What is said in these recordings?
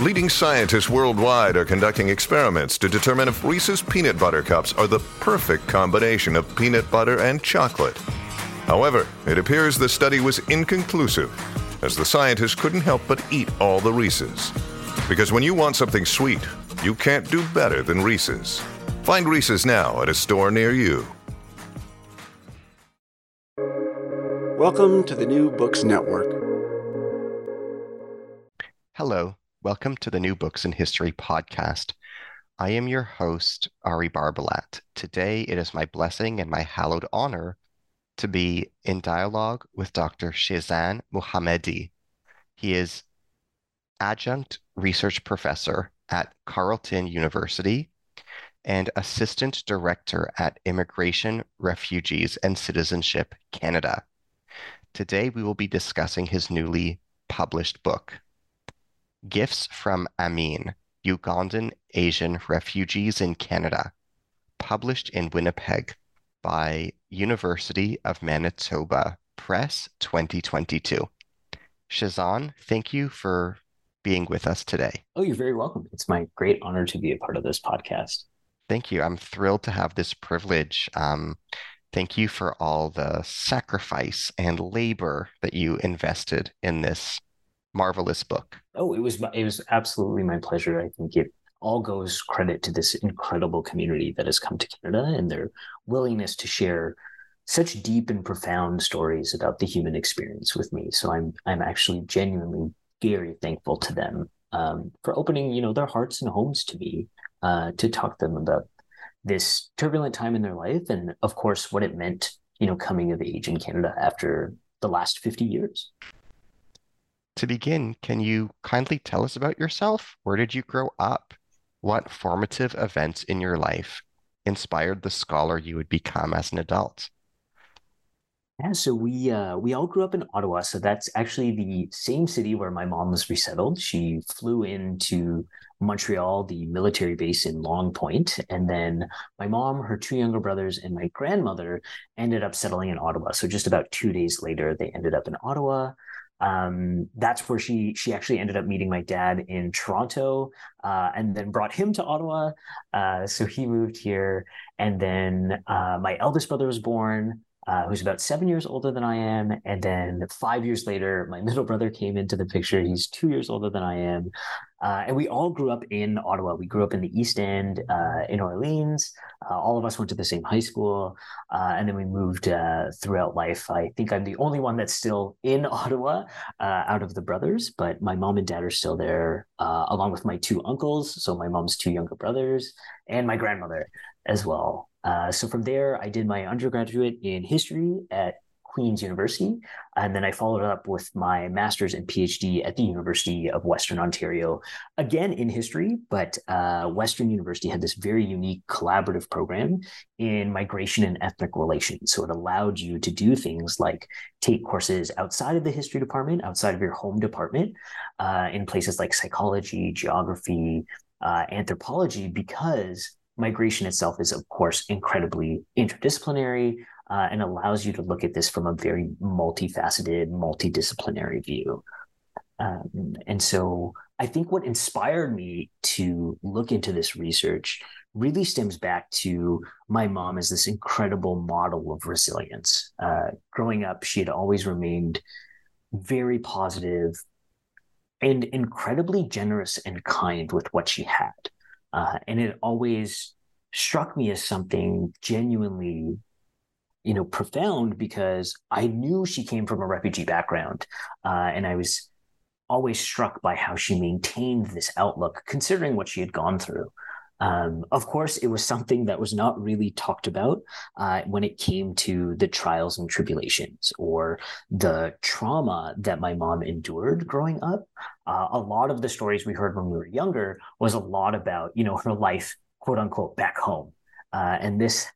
leading scientists worldwide are conducting experiments to determine if Reese's Peanut Butter Cups are the perfect combination of peanut butter and chocolate. However, it appears the study was inconclusive, as the scientists couldn't help but eat all the Reese's. Because when you want something sweet, you can't do better than Reese's. Find Reese's now at a store near you. Welcome to the New Books Network. Hello, welcome to the New Books in History podcast. I am your host, Ari Barbalat. Today it is my blessing and my hallowed honor to be in dialogue with Dr. Shezan Muhammedi. He is adjunct research professor at Carleton University and assistant director at Immigration, Refugees, and Citizenship Canada. Today we will be discussing his newly published book, Gifts from Amin Ugandan Asian Refugees in Canada, published in Winnipeg by University of Manitoba Press 2022. Shezan, thank you for being with us today. Oh, you're very welcome. It's my great honor to be a part of this podcast. Thank you. I'm thrilled to have this privilege. Um, thank you for all the sacrifice and labor that you invested in this marvelous book. Oh, it was it was absolutely my pleasure. I think it all goes credit to this incredible community that has come to Canada and their willingness to share such deep and profound stories about the human experience with me. So I'm I'm actually genuinely very thankful to them um, for opening, you know, their hearts and homes to me uh, to talk to them about this turbulent time in their life, and of course, what it meant, you know, coming of age in Canada after the last fifty years. To begin, can you kindly tell us about yourself? Where did you grow up? What formative events in your life inspired the scholar you would become as an adult? Yeah, so we uh, we all grew up in Ottawa. So that's actually the same city where my mom was resettled. She flew into Montreal, the military base in Long Point, and then my mom, her two younger brothers, and my grandmother ended up settling in Ottawa. So just about two days later, they ended up in Ottawa. Um, that's where she she actually ended up meeting my dad in Toronto, uh, and then brought him to Ottawa. Uh, so he moved here, and then uh, my eldest brother was born uh, who's about seven years older than I am. And then five years later, my middle brother came into the picture. He's two years older than I am. Uh, and we all grew up in Ottawa. We grew up in the East End, uh, in Orleans. Uh, all of us went to the same high school. Uh, and then we moved uh, throughout life. I think I'm the only one that's still in Ottawa out of the brothers, but my mom and dad are still there, along with my two uncles. So my mom's two younger brothers and my grandmother as well. Uh, so from there, I did my undergraduate in history at Queen's University, and then I followed up with my master's and PhD at the University of Western Ontario, again in history. But uh, Western University had this very unique collaborative program in migration and ethnic relations. So it allowed you to do things like take courses outside of the history department, outside of your home department, uh, in places like psychology, geography, uh, anthropology, because migration itself is, of course, incredibly interdisciplinary uh, and allows you to look at this from a very multifaceted, multidisciplinary view. Um, and so I think what inspired me to look into this research really stems back to my mom as this incredible model of resilience. Uh, growing up, she had always remained very positive and incredibly generous and kind with what she had. Uh, and it always struck me as something genuinely you know profound because i knew she came from a refugee background uh, and i was always struck by how she maintained this outlook considering what she had gone through um, of course, it was something that was not really talked about uh, when it came to the trials and tribulations or the trauma that my mom endured growing up. Uh, a lot of the stories we heard when we were younger was a lot about, you know, her life, quote unquote, back home. Uh, and this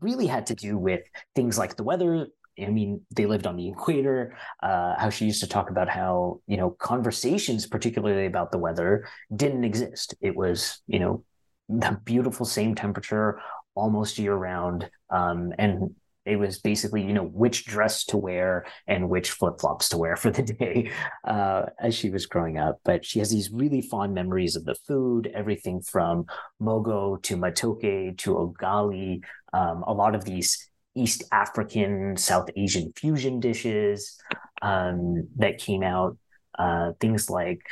really had to do with things like the weather, I mean, they lived on the equator. Uh, how she used to talk about how you know conversations, particularly about the weather, didn't exist. It was you know the beautiful same temperature almost year round. Um, and it was basically, you know, which dress to wear and which flip flops to wear for the day uh, as she was growing up. But she has these really fond memories of the food, everything from mogo to matoke to ugali, um, a lot of these East African, South Asian fusion dishes um, that came out. Uh, things like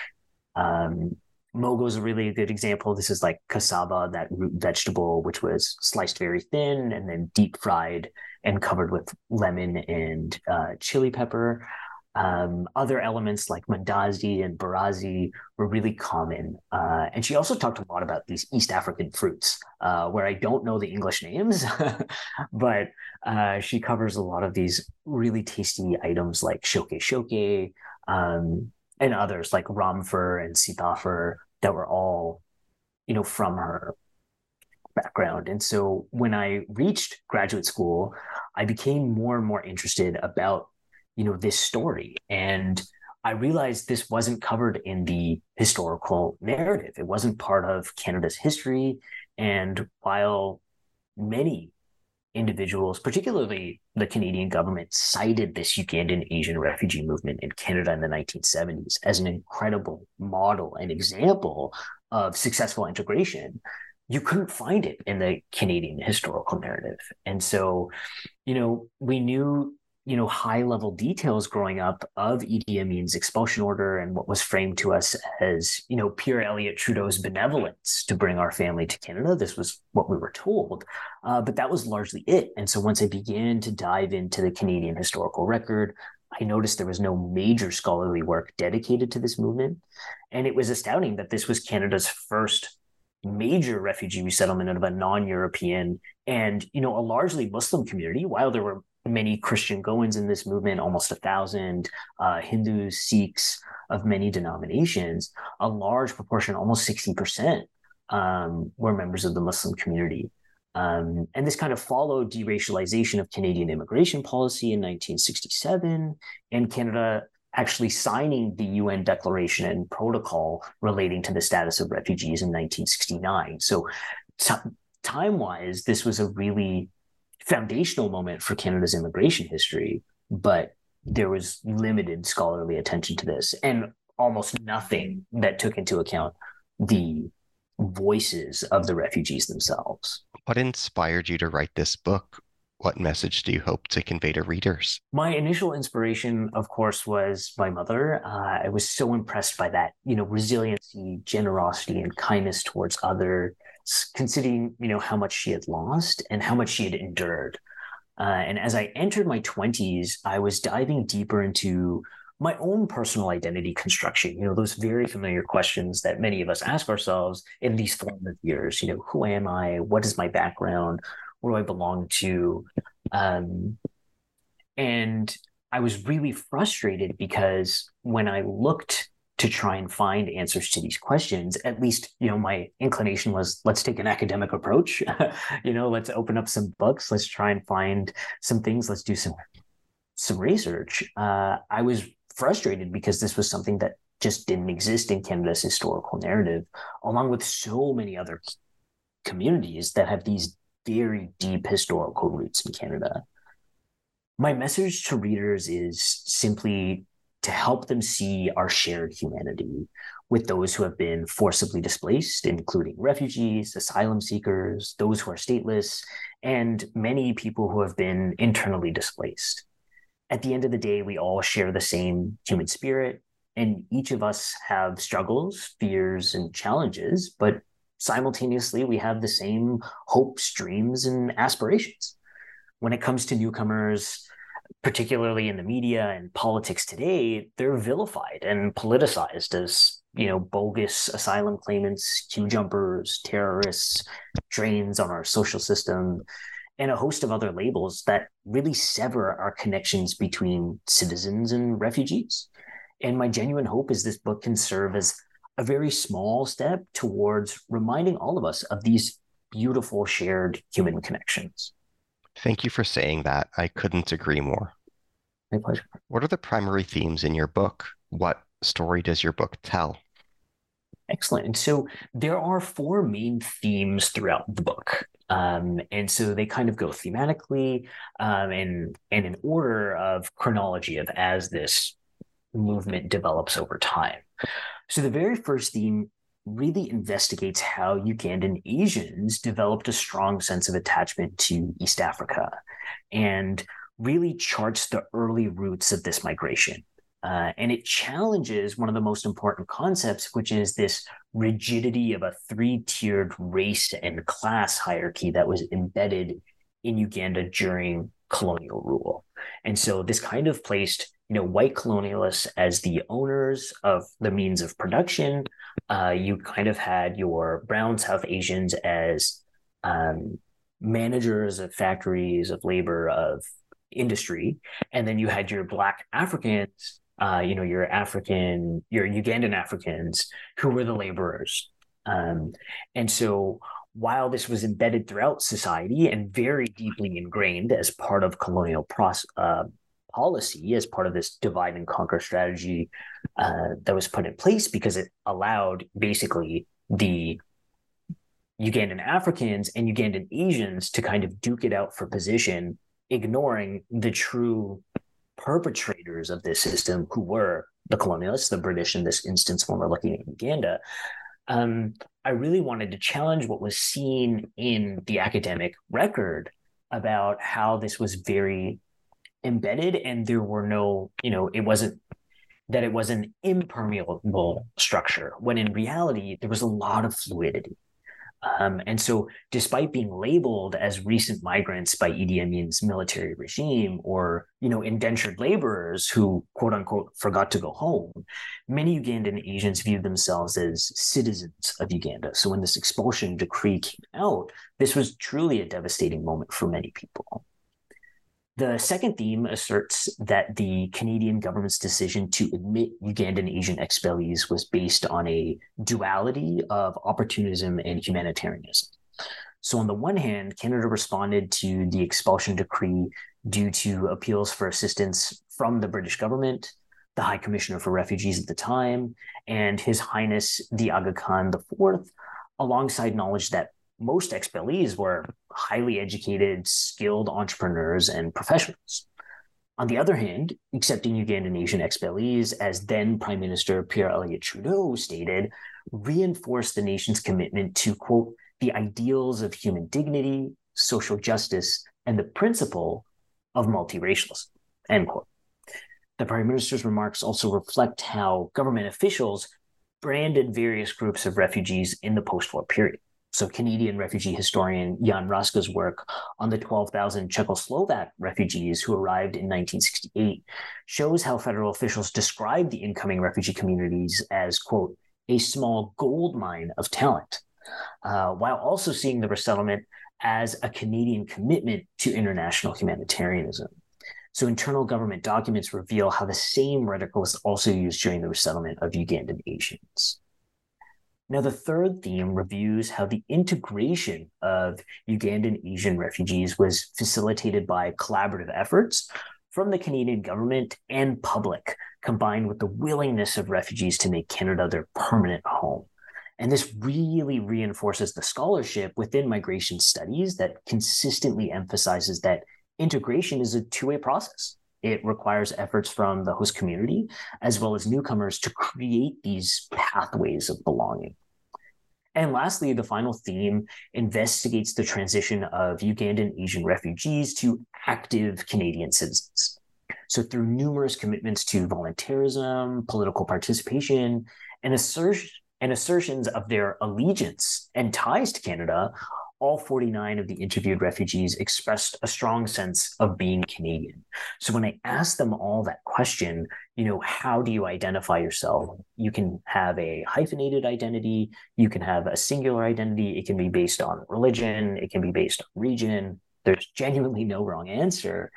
um, Mogo is a really good example. This is like cassava, that root vegetable, which was sliced very thin and then deep fried and covered with lemon and uh, chili pepper. Um, other elements like mandazi and barazi were really common. Uh, and she also talked a lot about these East African fruits, uh, where I don't know the English names, but uh, she covers a lot of these really tasty items like shoke shoke um, and others like ramphur and sitafur that were all, you know, from her background. And so when I reached graduate school, I became more and more interested about, you know, this story. And I realized this wasn't covered in the historical narrative. It wasn't part of Canada's history. And while many individuals, particularly the Canadian government, cited this Ugandan Asian refugee movement in Canada in the 1970s as an incredible model and example of successful integration. You couldn't find it in the Canadian historical narrative. And so, you know, we knew you know high level details growing up of Idi Amin's expulsion order and what was framed to us as you know Pierre Elliott Trudeau's benevolence to bring our family to Canada. This was what we were told, uh, but that was largely it. And so once I began to dive into the Canadian historical record, I noticed there was no major scholarly work dedicated to this movement, and it was astounding that this was Canada's first major refugee resettlement of a non-European and you know a largely Muslim community. While there were many Christian Goans in this movement, almost a thousand uh, Hindus, Sikhs of many denominations, a large proportion, almost 60%, um, were members of the Muslim community. Um, and this kind of followed deracialization of Canadian immigration policy in 1967 and Canada actually signing the UN Declaration and Protocol relating to the status of refugees in 1969. So, t- time wise, this was a really foundational moment for Canada's immigration history, but there was limited scholarly attention to this and almost nothing that took into account the voices of the refugees themselves. What inspired you to write this book? What message do you hope to convey to readers? My initial inspiration, of course, was my mother. Uh, I was so impressed by that, you know, resiliency, generosity, and kindness towards other considering you know how much she had lost and how much she had endured. Uh, and as I entered my 20s, I was diving deeper into my own personal identity construction. You know, those very familiar questions that many of us ask ourselves in these formative years. You know, who am I? What is my background? What do I belong to? Um, and I was really frustrated because when I looked to try and find answers to these questions at least you know my inclination was let's take an academic approach. You know let's open up some books. Let's try and find some things. Let's do some some research. Uh, i was frustrated because this was something that just didn't exist in canada's historical narrative along with so many other communities that have these very deep historical roots in canada my message to readers is simply to help them see our shared humanity. with those who have been forcibly displaced, including refugees, asylum seekers, those who are stateless, and many people who have been internally displaced. At the end of the day, we all share the same human spirit, and each of us have struggles, fears, and challenges, but simultaneously, we have the same hopes, dreams, and aspirations. When it comes to newcomers, particularly in the media and politics today, they're vilified and politicized as you know bogus asylum claimants, queue jumpers, terrorists, drains on our social system, and a host of other labels that really sever our connections between citizens and refugees. And my genuine hope is this book can serve as a very small step towards reminding all of us of these beautiful shared human connections. Thank you for saying that. I couldn't agree more. My pleasure. What are the primary themes in your book? What story does your book tell? Excellent. And so there are four main themes throughout the book. Um, and so they kind of go thematically um, and, and in order of chronology of as this movement develops over time. So the very first theme really investigates how Ugandan Asians developed a strong sense of attachment to East Africa and really charts the early roots of this migration. Uh, and it challenges one of the most important concepts, which is this rigidity of a three tiered race and class hierarchy that was embedded in Uganda during colonial rule. And so this kind of placed you know white colonialists as the owners of the means of production. Uh, you kind of had your brown South Asians as um, managers of factories, of labor, of industry, and then you had your black Africans. Uh, you know, your African, your Ugandan Africans who were the laborers. Um, and so while this was embedded throughout society and very deeply ingrained as part of colonial process, uh, policy as part of this divide and conquer strategy uh, that was put in place because it allowed basically the Ugandan Africans and Ugandan Asians to kind of duke it out for position, ignoring the true perpetrators of this system, who were the colonialists, the British in this instance, when we're looking at Uganda. Um, I really wanted to challenge what was seen in the academic record about how this was very embedded and there were no, you know, it wasn't that it was an impermeable structure when in reality there was a lot of fluidity. Um, and so, despite being labeled as recent migrants by Idi Amin's military regime or, you know, indentured laborers who, quote unquote, forgot to go home, many Ugandan Asians viewed themselves as citizens of Uganda. So, when this expulsion decree came out, this was truly a devastating moment for many people. The second theme asserts that the Canadian government's decision to admit Ugandan Asian expellees was based on a duality of opportunism and humanitarianism. So, on the one hand, Canada responded to the expulsion decree due to appeals for assistance from the British government, the High Commissioner for Refugees at the time, and His Highness the Aga Khan IV, alongside knowledge that most expellees were highly educated, skilled entrepreneurs and professionals. On the other hand, accepting Ugandan Asian expellees, as then Prime Minister Pierre Elliott Trudeau stated, reinforced the nation's commitment to, quote, the ideals of human dignity, social justice, and the principle of multiracialism, end quote. The Prime Minister's remarks also reflect how government officials branded various groups of refugees in the post war period. So, Canadian refugee historian Jan Raska's work on the 12,000 Czechoslovak refugees who arrived in 1968 shows how federal officials described the incoming refugee communities as, quote, a small gold mine of talent, uh, while also seeing the resettlement as a Canadian commitment to international humanitarianism. So, internal government documents reveal how the same rhetoric was also used during the resettlement of Ugandan Asians. Now, the third theme reviews how the integration of Ugandan Asian refugees was facilitated by collaborative efforts from the Canadian government and public, combined with the willingness of refugees to make Canada their permanent home. And this really reinforces the scholarship within migration studies that consistently emphasizes that integration is a two way process. It requires efforts from the host community as well as newcomers to create these pathways of belonging. And lastly, the final theme investigates the transition of Ugandan Asian refugees to active Canadian citizens. So, through numerous commitments to volunteerism, political participation, and, and assertions of their allegiance and ties to Canada, all 49 of the interviewed refugees expressed a strong sense of being Canadian. So when I asked them all that question, you know, how do you identify yourself? You can have a hyphenated identity, you can have a singular identity, it can be based on religion, it can be based on region. There's genuinely no wrong answer.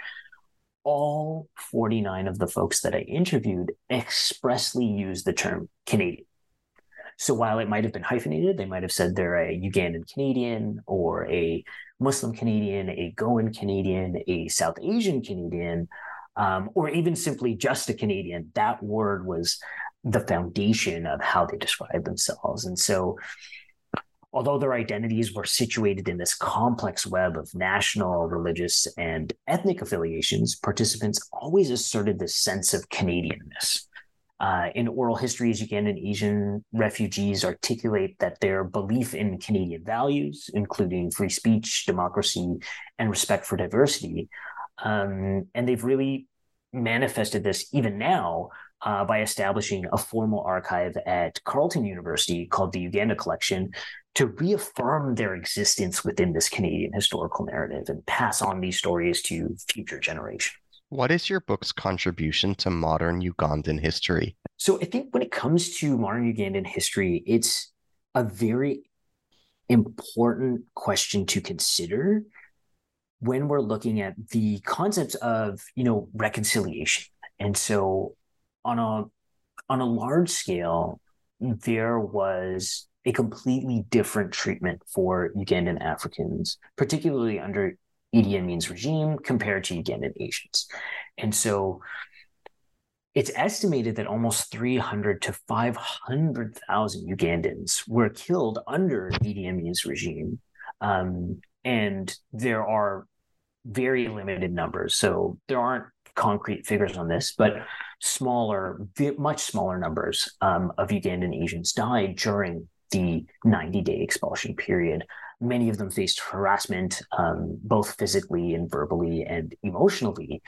All 49 of the folks that I interviewed expressly used the term Canadian. So while it might have been hyphenated, they might have said they're a Ugandan Canadian or a Muslim Canadian, a Goan Canadian, a South Asian Canadian, um, or even simply just a Canadian. That word was the foundation of how they describe themselves. And so, although their identities were situated in this complex web of national, religious, and ethnic affiliations, participants always asserted this sense of Canadianness. Uh, in oral histories, Ugandan Asian refugees articulate that their belief in Canadian values, including free speech, democracy, and respect for diversity, um, and they've really manifested this even now uh, by establishing a formal archive at Carleton University called the Uganda Collection to reaffirm their existence within this Canadian historical narrative and pass on these stories to future generations. What is your book's contribution to modern Ugandan history? So I think when it comes to modern Ugandan history, it's a very important question to consider when we're looking at the concepts of, you know, reconciliation. And so on a on a large scale, there was a completely different treatment for Ugandan Africans, particularly under Idi Amin's regime compared to Ugandan Asians. And so it's estimated that almost 300 to 500,000 Ugandans were killed under Idi Amin's regime. Um, and there are very limited numbers. So there aren't concrete figures on this, but smaller, much smaller numbers um, of Ugandan Asians died during the 90 day expulsion period Many of them faced harassment, um, both physically and verbally and emotionally.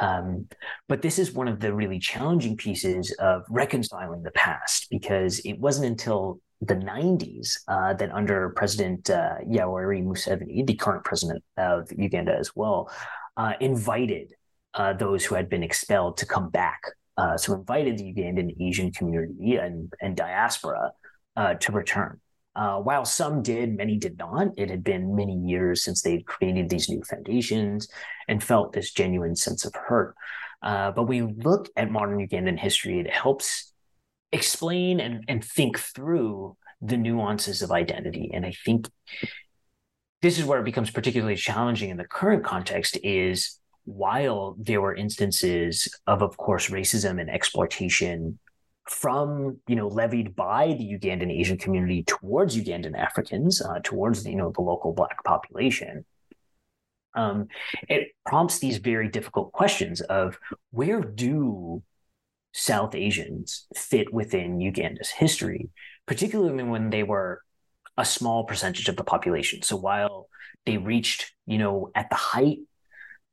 Um, but this is one of the really challenging pieces of reconciling the past because it wasn't until the 90s uh, that under President uh, Yoweri Museveni, the current president of Uganda as well, uh, invited uh, those who had been expelled to come back. Uh, so invited the Ugandan Asian community and, and diaspora uh, to return. Uh, while some did, many did not. It had been many years since they had created these new foundations and felt this genuine sense of hurt. Uh, but we look at modern Ugandan history, it helps explain and, and think through the nuances of identity. And I think this is where it becomes particularly challenging in the current context is while there were instances of, of course, racism and exploitation from you know levied by the Ugandan Asian community towards Ugandan Africans, uh, towards you know the local black population. Um, it prompts these very difficult questions of where do South Asians fit within Uganda's history, particularly when they were a small percentage of the population. So while they reached, you know, at the height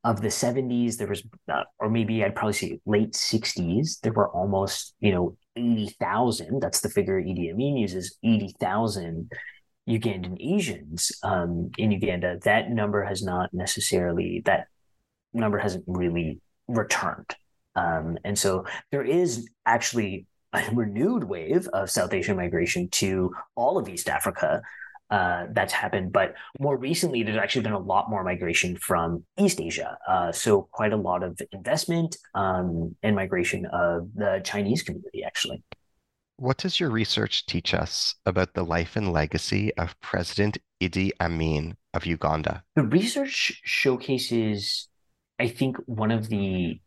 of the 70s there was uh, or maybe i'd probably say late 60s there were almost you know 80,000 that's the figure Idi Amin uses 80,000 Ugandan Asians um, in Uganda. That number has not necessarily that number hasn't really returned. Um, and so there is actually a renewed wave of South Asian migration to all of East Africa uh, that's happened. But more recently, there's actually been a lot more migration from East Asia. Uh, so quite a lot of investment um, and migration of the Chinese community, actually. What does your research teach us about the life and legacy of President Idi Amin of Uganda? The research showcases, I think, one of the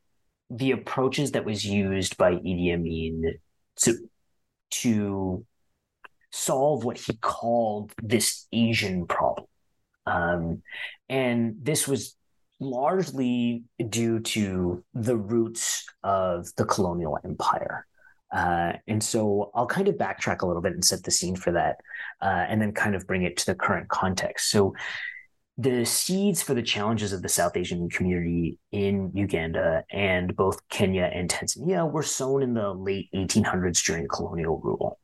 the approaches that was used by Idi Amin to to solve what he called this Asian problem. Um, and this was largely due to the roots of the colonial empire. Uh, and so I'll kind of backtrack a little bit and set the scene for that, uh, and then kind of bring it to the current context. So, the seeds for the challenges of the South Asian community in Uganda and both Kenya and Tanzania were sown in the late 1800s during colonial rule.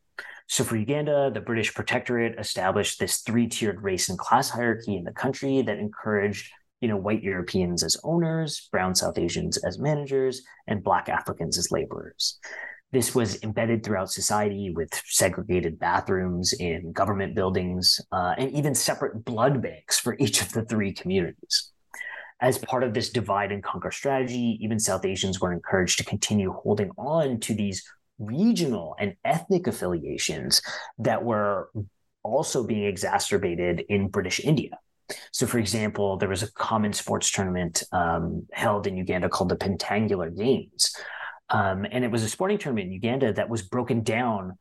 So, for Uganda, the British Protectorate established this three tiered race and class hierarchy in the country that encouraged you know, white Europeans as owners, brown South Asians as managers, and black Africans as laborers. This was embedded throughout society with segregated bathrooms in government buildings uh, and even separate blood banks for each of the three communities. As part of this divide and conquer strategy, even South Asians were encouraged to continue holding on to these regional and ethnic affiliations that were also being exacerbated in British India. So, for example, there was a common sports tournament um, held in Uganda called the Pentangular Games, um, and it was a sporting tournament in Uganda that was broken down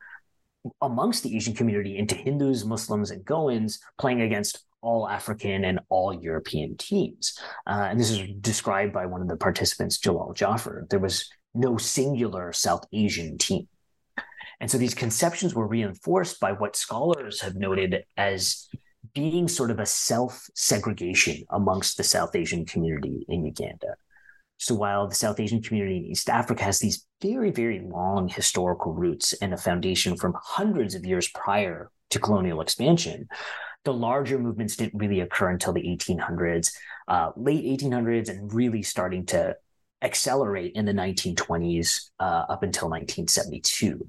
amongst the Asian community into Hindus, Muslims, and Goans playing against all African and all European teams. Uh, and this is described by one of the participants, Jalal Jaffer. There was no singular South Asian team. And so these conceptions were reinforced by what scholars have noted as being sort of a self segregation amongst the South Asian community in Uganda. So while the South Asian community in East Africa has these very, very long historical roots and a foundation from hundreds of years prior to colonial expansion, the larger movements didn't really occur until the 1800s, uh, late 1800s, and really starting to accelerate in the 1920s uh, up until 1972.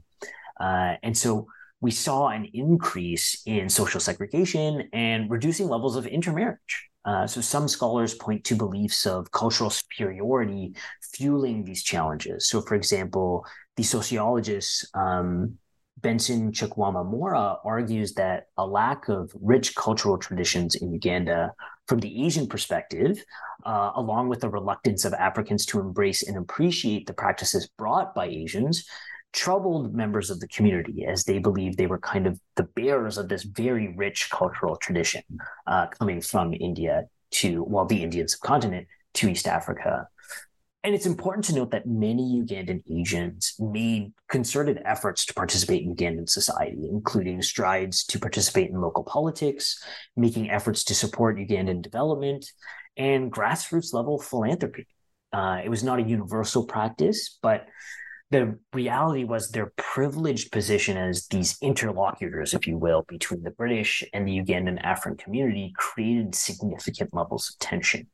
Uh, and so we saw an increase in social segregation and reducing levels of intermarriage. Uh, so some scholars point to beliefs of cultural superiority fueling these challenges. So, for example, the sociologist um, Benson Chukwuma argues that a lack of rich cultural traditions in Uganda, from the Asian perspective, uh, along with the reluctance of Africans to embrace and appreciate the practices brought by Asians, troubled members of the community as they believed they were kind of the bearers of this very rich cultural tradition uh, coming from India to, well, the Indian subcontinent to East Africa. And it's important to note that many Ugandan Asians made concerted efforts to participate in Ugandan society, including strides to participate in local politics, making efforts to support Ugandan development, and grassroots level philanthropy. Uh, it was not a universal practice, but the reality was their privileged position as these interlocutors, if you will, between the British and the Ugandan African community created significant levels of tension.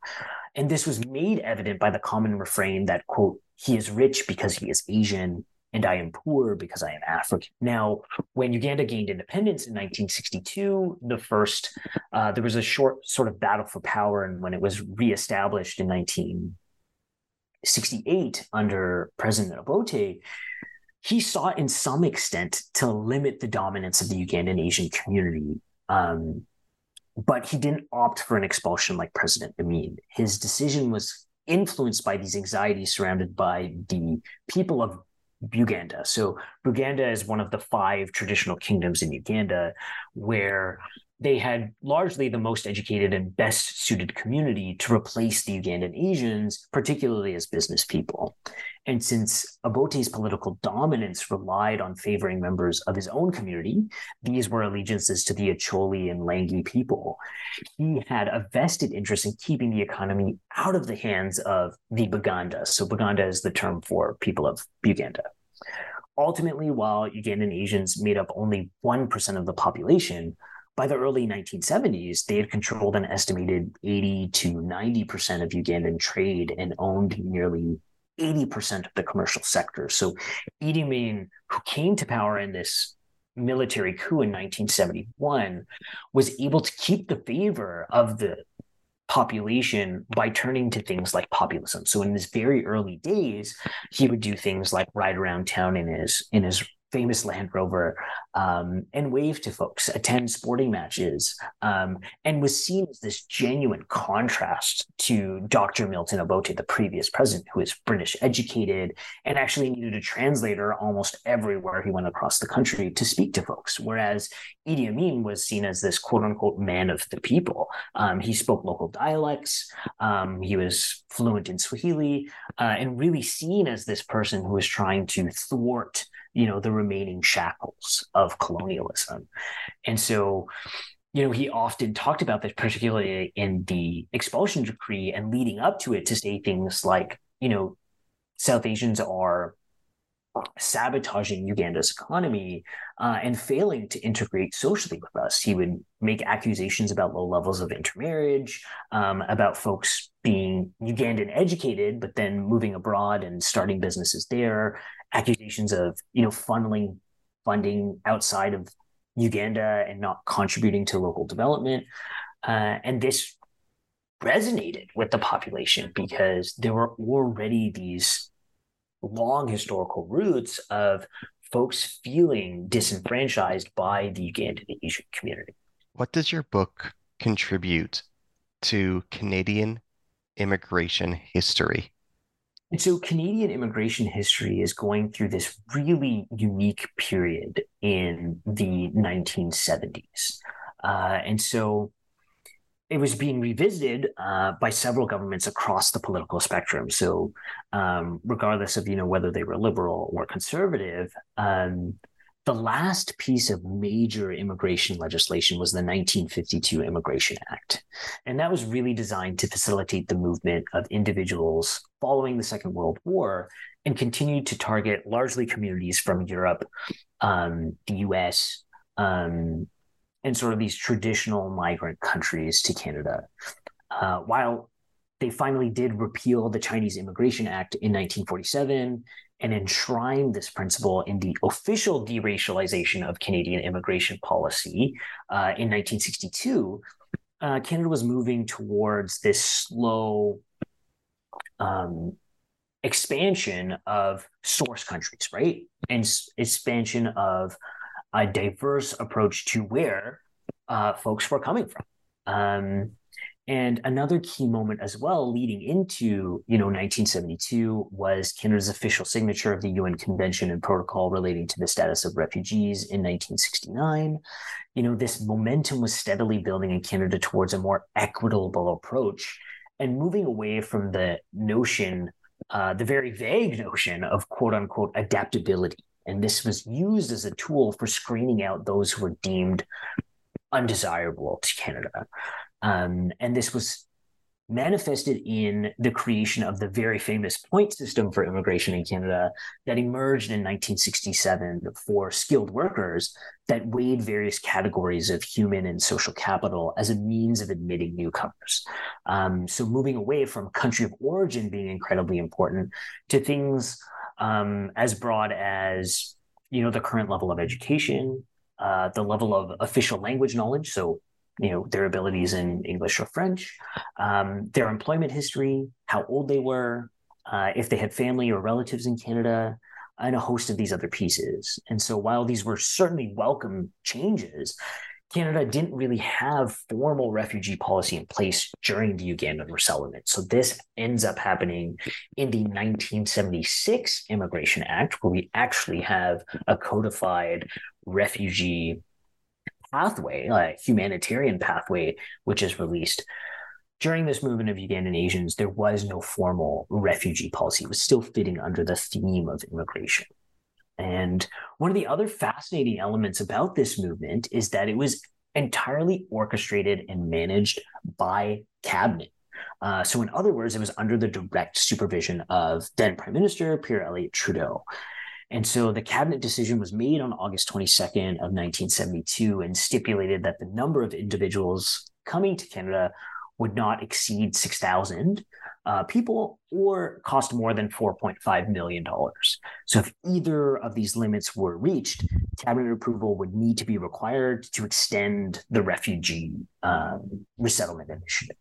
And this was made evident by the common refrain that, quote, he is rich because he is Asian, and I am poor because I am African. Now, when Uganda gained independence in 1962, the first, uh, there was a short sort of battle for power. And when it was reestablished in 19, 68 under President Obote, he sought in some extent to limit the dominance of the Ugandan Asian community. Um, but he didn't opt for an expulsion like President Amin. His decision was influenced by these anxieties surrounded by the people of Buganda. So Buganda is one of the five traditional kingdoms in Uganda where they had largely the most educated and best suited community to replace the Ugandan Asians, particularly as business people. And since Obote's political dominance relied on favoring members of his own community, these were allegiances to the Acholi and Langi people. He had a vested interest in keeping the economy out of the hands of the Baganda. So, Baganda is the term for people of Uganda. Ultimately, while Ugandan Asians made up only 1% of the population, by the early 1970s, they had controlled an estimated 80 to 90% of Ugandan trade and owned nearly 80% of the commercial sector. So Idi Amin, who came to power in this military coup in 1971, was able to keep the favor of the population by turning to things like populism. So in his very early days, he would do things like ride around town in his in his famous Land Rover um, and wave to folks, attend sporting matches, um, and was seen as this genuine contrast to Dr. Milton Obote, the previous president, who is British educated and actually needed a translator almost everywhere he went across the country to speak to folks. Whereas Idi Amin was seen as this quote unquote man of the people. Um, he spoke local dialects, um, he was fluent in Swahili, uh, and really seen as this person who was trying to thwart you know the remaining shackles of colonialism and so you know he often talked about this particularly in the expulsion decree and leading up to it to say things like you know south asians are sabotaging Uganda's economy uh, and failing to integrate socially with us. He would make accusations about low levels of intermarriage, um, about folks being Ugandan educated, but then moving abroad and starting businesses there, accusations of you know funneling funding outside of Uganda and not contributing to local development. Uh, and this resonated with the population because there were already these long historical roots of folks feeling disenfranchised by the Ugandan Asian community. What does your book contribute to Canadian immigration history? And so Canadian immigration history is going through this really unique period in the 1970s. Uh, and so it was being revisited uh, by several governments across the political spectrum. So, um, regardless of you know whether they were liberal or conservative, um, the last piece of major immigration legislation was the 1952 Immigration Act. And that was really designed to facilitate the movement of individuals following the Second World War and continued to target largely communities from Europe, um, the US, um, and sort of these traditional migrant countries to Canada. Uh, while they finally did repeal the Chinese Immigration Act in 1947 and enshrine this principle in the official deracialization of Canadian immigration policy uh, in 1962, uh, Canada was moving towards this slow um, expansion of source countries, right? And s- expansion of a diverse approach to where uh, folks were coming from. Um, and another key moment as well, leading into you know 1972, was Canada's official signature of the UN Convention and Protocol relating to the status of refugees in 1969. You know, this momentum was steadily building in Canada towards a more equitable approach and moving away from the notion, uh, the very vague notion of quote unquote adaptability. And this was used as a tool for screening out those who were deemed undesirable to Canada. Um, and this was manifested in the creation of the very famous point system for immigration in Canada that emerged in 1967 for skilled workers that weighed various categories of human and social capital as a means of admitting newcomers. Um, so moving away from country of origin being incredibly important to things um, as broad as you know the current level of education, uh, the level of official language knowledge. So you know their abilities in English or French, um, their employment history, how old they were, uh, if they had family or relatives in Canada, and a host of these other pieces. And so while these were certainly welcome changes, Canada didn't really have formal refugee policy in place during the Ugandan resettlement. So this ends up happening in the 1976 Immigration Act, where we actually have a codified refugee pathway, a humanitarian pathway, which is released. During this movement of Ugandan Asians, there was no formal refugee policy. It was still fitting under the theme of immigration. And one of the other fascinating elements about this movement is that it was entirely orchestrated and managed by cabinet. Uh, so, in other words, it was under the direct supervision of then Prime Minister Pierre Elliott Trudeau. And so the cabinet decision was made on August 22nd of 1972 and stipulated that the number of individuals coming to Canada would not exceed 6,000 uh, people or cost more than $4.5 million. So if either of these limits were reached, cabinet approval would need to be required to extend the refugee um, resettlement initiative.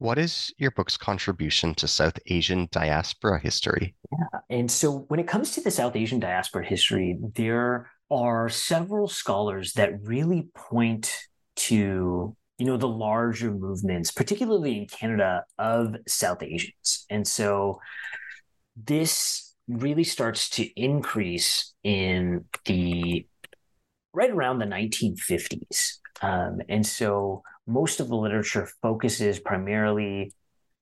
What is your book's contribution to South Asian diaspora history? Yeah. And so when it comes to the South Asian diaspora history, there are several scholars that really point to you know the larger movements particularly in canada of south asians and so this really starts to increase in the right around the 1950s um, and so most of the literature focuses primarily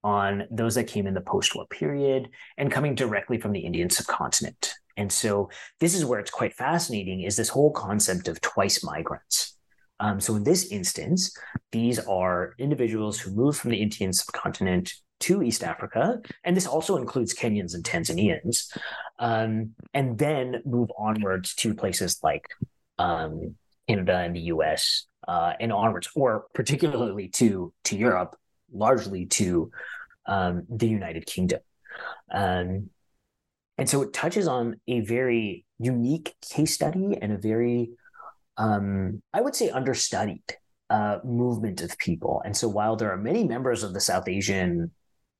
on those that came in the post-war period and coming directly from the indian subcontinent. And so this is where it's quite fascinating is this whole concept of twice migrants. Um, so in this instance, these are individuals who moved from the Indian subcontinent to East Africa, and this also includes Kenyans and Tanzanians, um, and then move onwards to places like um, Canada and the U.S. Uh, and onwards, or particularly to to Europe, largely to um, the United Kingdom. Um, and so it touches on a very unique case study and a very um, I would say, understudied uh, movement of people. And so while there are many members of the South Asian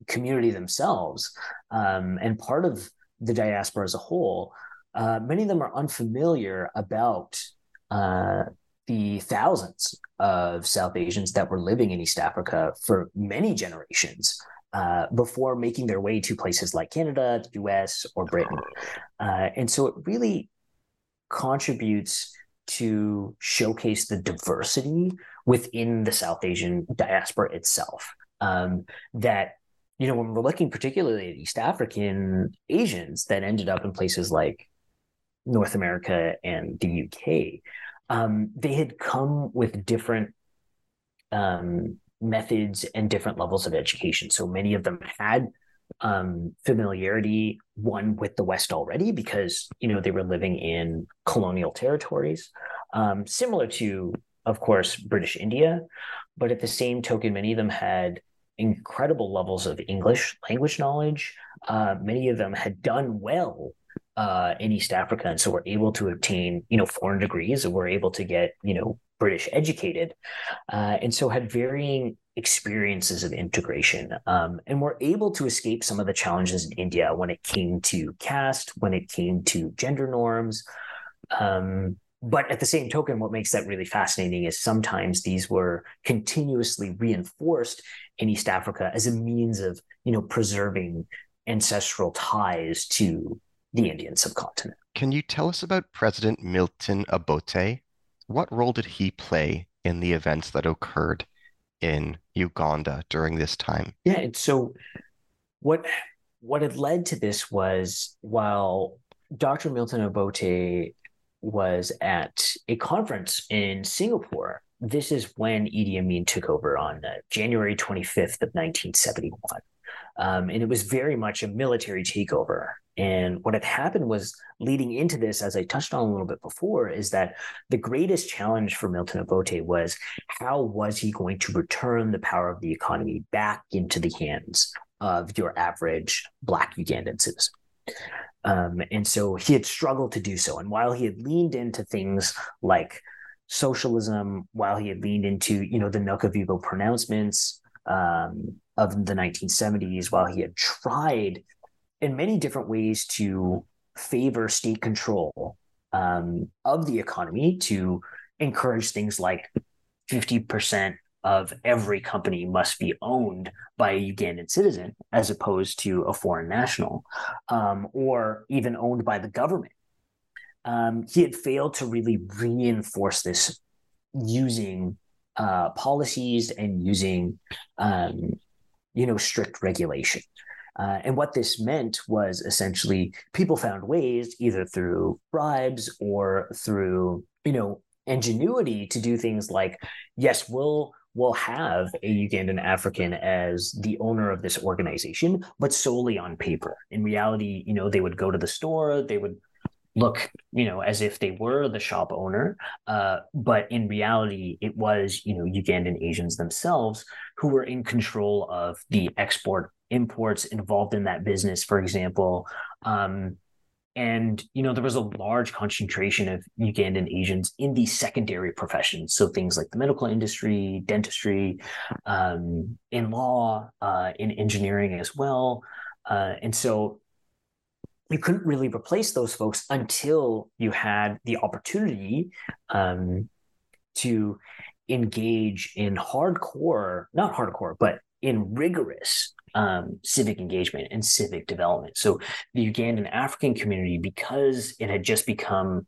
community themselves um, and part of the diaspora as a whole, uh, many of them are unfamiliar about uh, the thousands of South Asians that were living in East Africa for many generations. Uh, before making their way to places like Canada, the US, or Britain. Uh, and so it really contributes to showcase the diversity within the South Asian diaspora itself. Um, that you know, when we're looking particularly at East African Asians that ended up in places like North America and the UK, um, they had come with different um, methods and different levels of education. So many of them had um, familiarity one with the West already because you know they were living in colonial territories, um, similar to, of course, British India, but at the same token, many of them had incredible levels of English language knowledge. Uh, many of them had done well uh, in East Africa, and so we're able to obtain you know foreign degrees, and were able to get you know British educated, uh, and so had varying experiences of integration um, and were able to escape some of the challenges in India when it came to caste, when it came to gender norms. Um, but at the same token, what makes that really fascinating is sometimes these were continuously reinforced in East Africa as a means of, you know, preserving ancestral ties to the Indian subcontinent. Can you tell us about President Milton Obote? What role did he play in the events that occurred in Uganda during this time? Yeah, and so what what had led to this was while Dr. Milton Obote was at a conference in Singapore. This is when Idi Amin took over on uh, January 25th of 1971. Um, and it was very much a military takeover. And what had happened was leading into this, as I touched on a little bit before, is that the greatest challenge for Milton Obote was how was he going to return the power of the economy back into the hands of your average Black Ugandan citizen? Um, and so he had struggled to do so. And while he had leaned into things like socialism, while he had leaned into, you know, the Nakivubo pronouncements um, of the 1970s, while he had tried in many different ways to favor state control um, of the economy to encourage things like 50% of every company must be owned by a Ugandan citizen as opposed to a foreign national, um, or even owned by the government. Um, he had failed to really reinforce this using uh, policies and using, um, you know, strict regulation. Uh, and what this meant was essentially people found ways, either through bribes or through, you know, ingenuity to do things like, yes, we'll will have a Ugandan African as the owner of this organization, but solely on paper. In reality, you know, they would go to the store, they would look, you know, as if they were the shop owner. Uh, but in reality, it was, you know, Ugandan Asians themselves who were in control of the export imports involved in that business, for example. Um, and you know there was a large concentration of Ugandan Asians in these secondary professions, so things like the medical industry, dentistry, um, in law, uh, in engineering as well, uh, and so you couldn't really replace those folks until you had the opportunity um, to engage in hardcore, not hardcore, but in rigorous um, civic engagement and civic development. So the Ugandan African community, because it had just become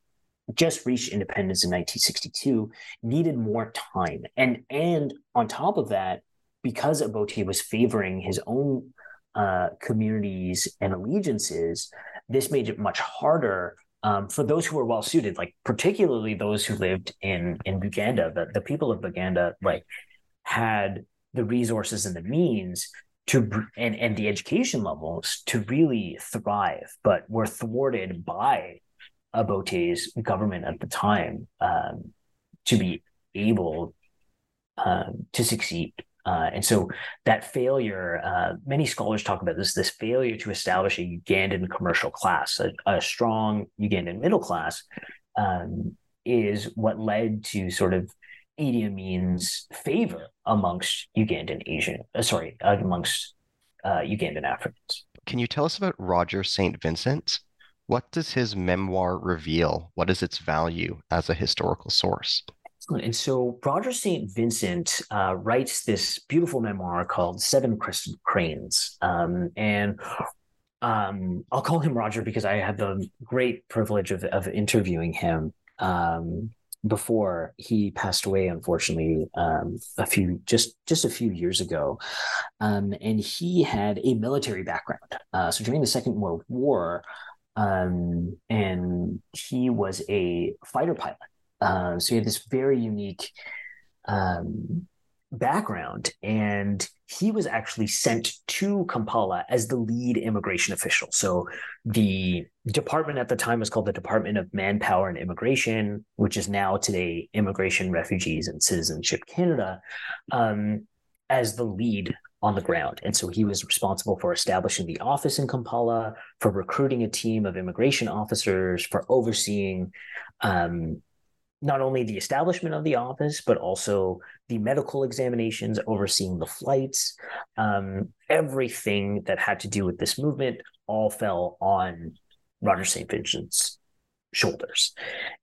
just reached independence in 1962, needed more time. And and on top of that, because Obote was favoring his own uh, communities and allegiances, this made it much harder um, for those who were well suited, like particularly those who lived in in Buganda. The, the people of Buganda like had the resources and the means to and and the education levels to really thrive, but were thwarted by Obote's government at the time um, to be able um, to succeed. Uh, and so that failure, uh, many scholars talk about this, this failure to establish a Ugandan commercial class, a, a strong Ugandan middle class, um, is what led to sort of Idi Amin's favor amongst Ugandan Asian, uh, sorry, amongst uh, Ugandan Africans. Can you tell us about Roger St. Vincent? What does his memoir reveal? What is its value as a historical source? And so Roger St. Vincent uh, writes this beautiful memoir called Seven Crested Cranes. Um, and um, I'll call him Roger because I had the great privilege of, of interviewing him um, before he passed away, unfortunately, um, a few just just a few years ago. Um, and he had a military background. Uh, so during the Second World War, um, and he was a fighter pilot. Uh, so he had this very unique um, background, and he was actually sent to Kampala as the lead immigration official. So the department at the time was called the Department of Manpower and Immigration, which is now today Immigration, Refugees, and Citizenship Canada, um, as the lead on the ground. And so he was responsible for establishing the office in Kampala, for recruiting a team of immigration officers, for overseeing um, not only the establishment of the office, but also the medical examinations, overseeing the flights, um, everything that had to do with this movement all fell on Roger St. Vincent's shoulders.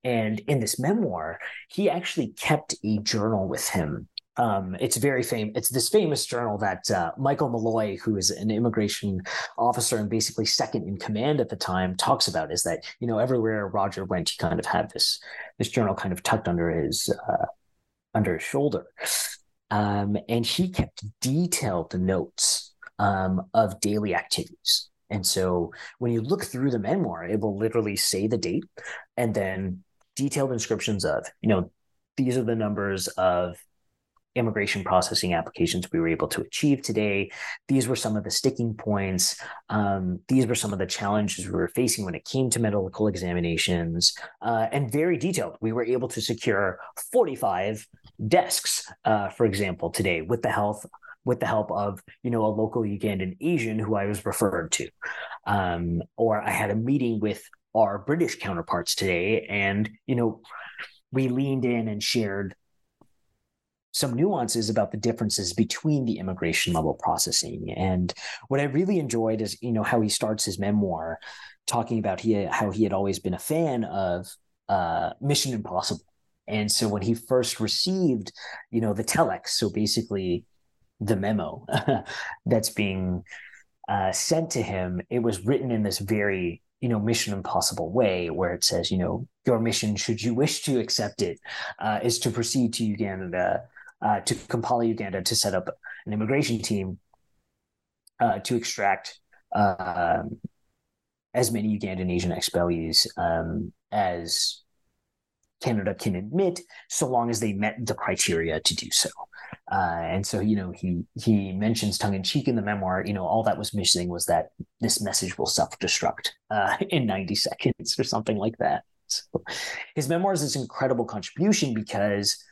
And in this memoir, he actually kept a journal with him um, it's very famous. It's this famous journal that uh, Michael Molloy, who is an immigration officer and basically second in command at the time, talks about. Is that you know everywhere Roger went, he kind of had this this journal kind of tucked under his uh, under his shoulder, um, and he kept detailed notes um, of daily activities. And so when you look through the memoir, it will literally say the date and then detailed inscriptions of you know these are the numbers of immigration processing applications we were able to achieve today. These were some of the sticking points. Um, these were some of the challenges we were facing when it came to medical examinations, uh, and very detailed. We were able to secure 45 desks, uh, for example, today with the health with the help of you know a local Ugandan Asian who I was referred to, um, or I had a meeting with our British counterparts today, and you know we leaned in and shared some nuances about the differences between the immigration level processing. And what I really enjoyed is, you know, how he starts his memoir talking about he how he had always been a fan of uh, Mission Impossible. And so when he first received, you know, the telex, so basically the memo that's being uh, sent to him, it was written in this very you know mission impossible way where it says you know your mission should you wish to accept it, uh, is to proceed to uganda uh, to Kampala, Uganda, to set up an immigration team uh, to extract uh, as many Ugandan Asian expellees um, as Canada can admit, so long as they met the criteria to do so. Uh, and so, you know, he he mentions tongue in cheek in the memoir. You know, all that was missing was that this message will self destruct uh, in ninety seconds or something like that. So, his memoir is this incredible contribution because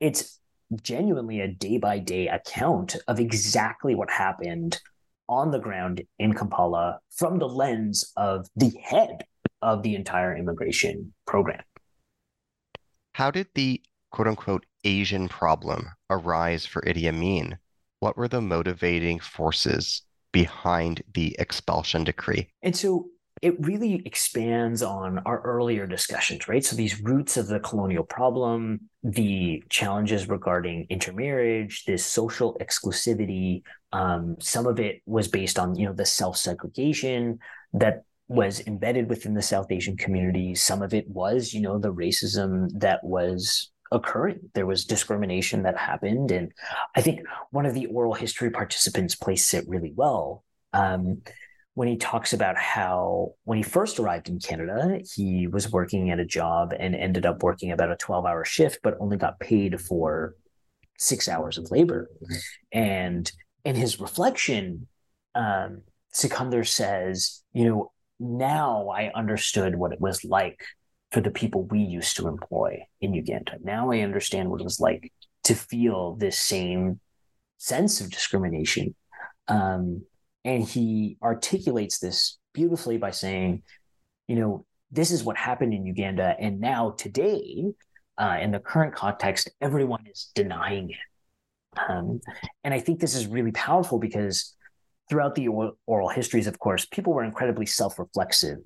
it's genuinely a day by day account of exactly what happened on the ground in Kampala from the lens of the head of the entire immigration program. How did the quote unquote Asian problem arise for Idi Amin? What were the motivating forces behind the expulsion decree? And so it really expands on our earlier discussions, right? So these roots of the colonial problem, the challenges regarding intermarriage, this social exclusivity, um, some of it was based on, you know, the self-segregation that was embedded within the South Asian community. Some of it was, you know, the racism that was occurring. There was discrimination that happened. And I think one of the oral history participants placed it really well. Um, when he talks about how when he first arrived in Canada, he was working at a job and ended up working about a 12 hour shift, but only got paid for six hours of labor. And in his reflection, um, says, you know, now I understood what it was like for the people we used to employ in Uganda. Now I understand what it was like to feel this same sense of discrimination. Um, and he articulates this beautifully by saying, you know, this is what happened in Uganda. And now, today, uh, in the current context, everyone is denying it. Um, and I think this is really powerful because throughout the oral histories, of course, people were incredibly self reflexive.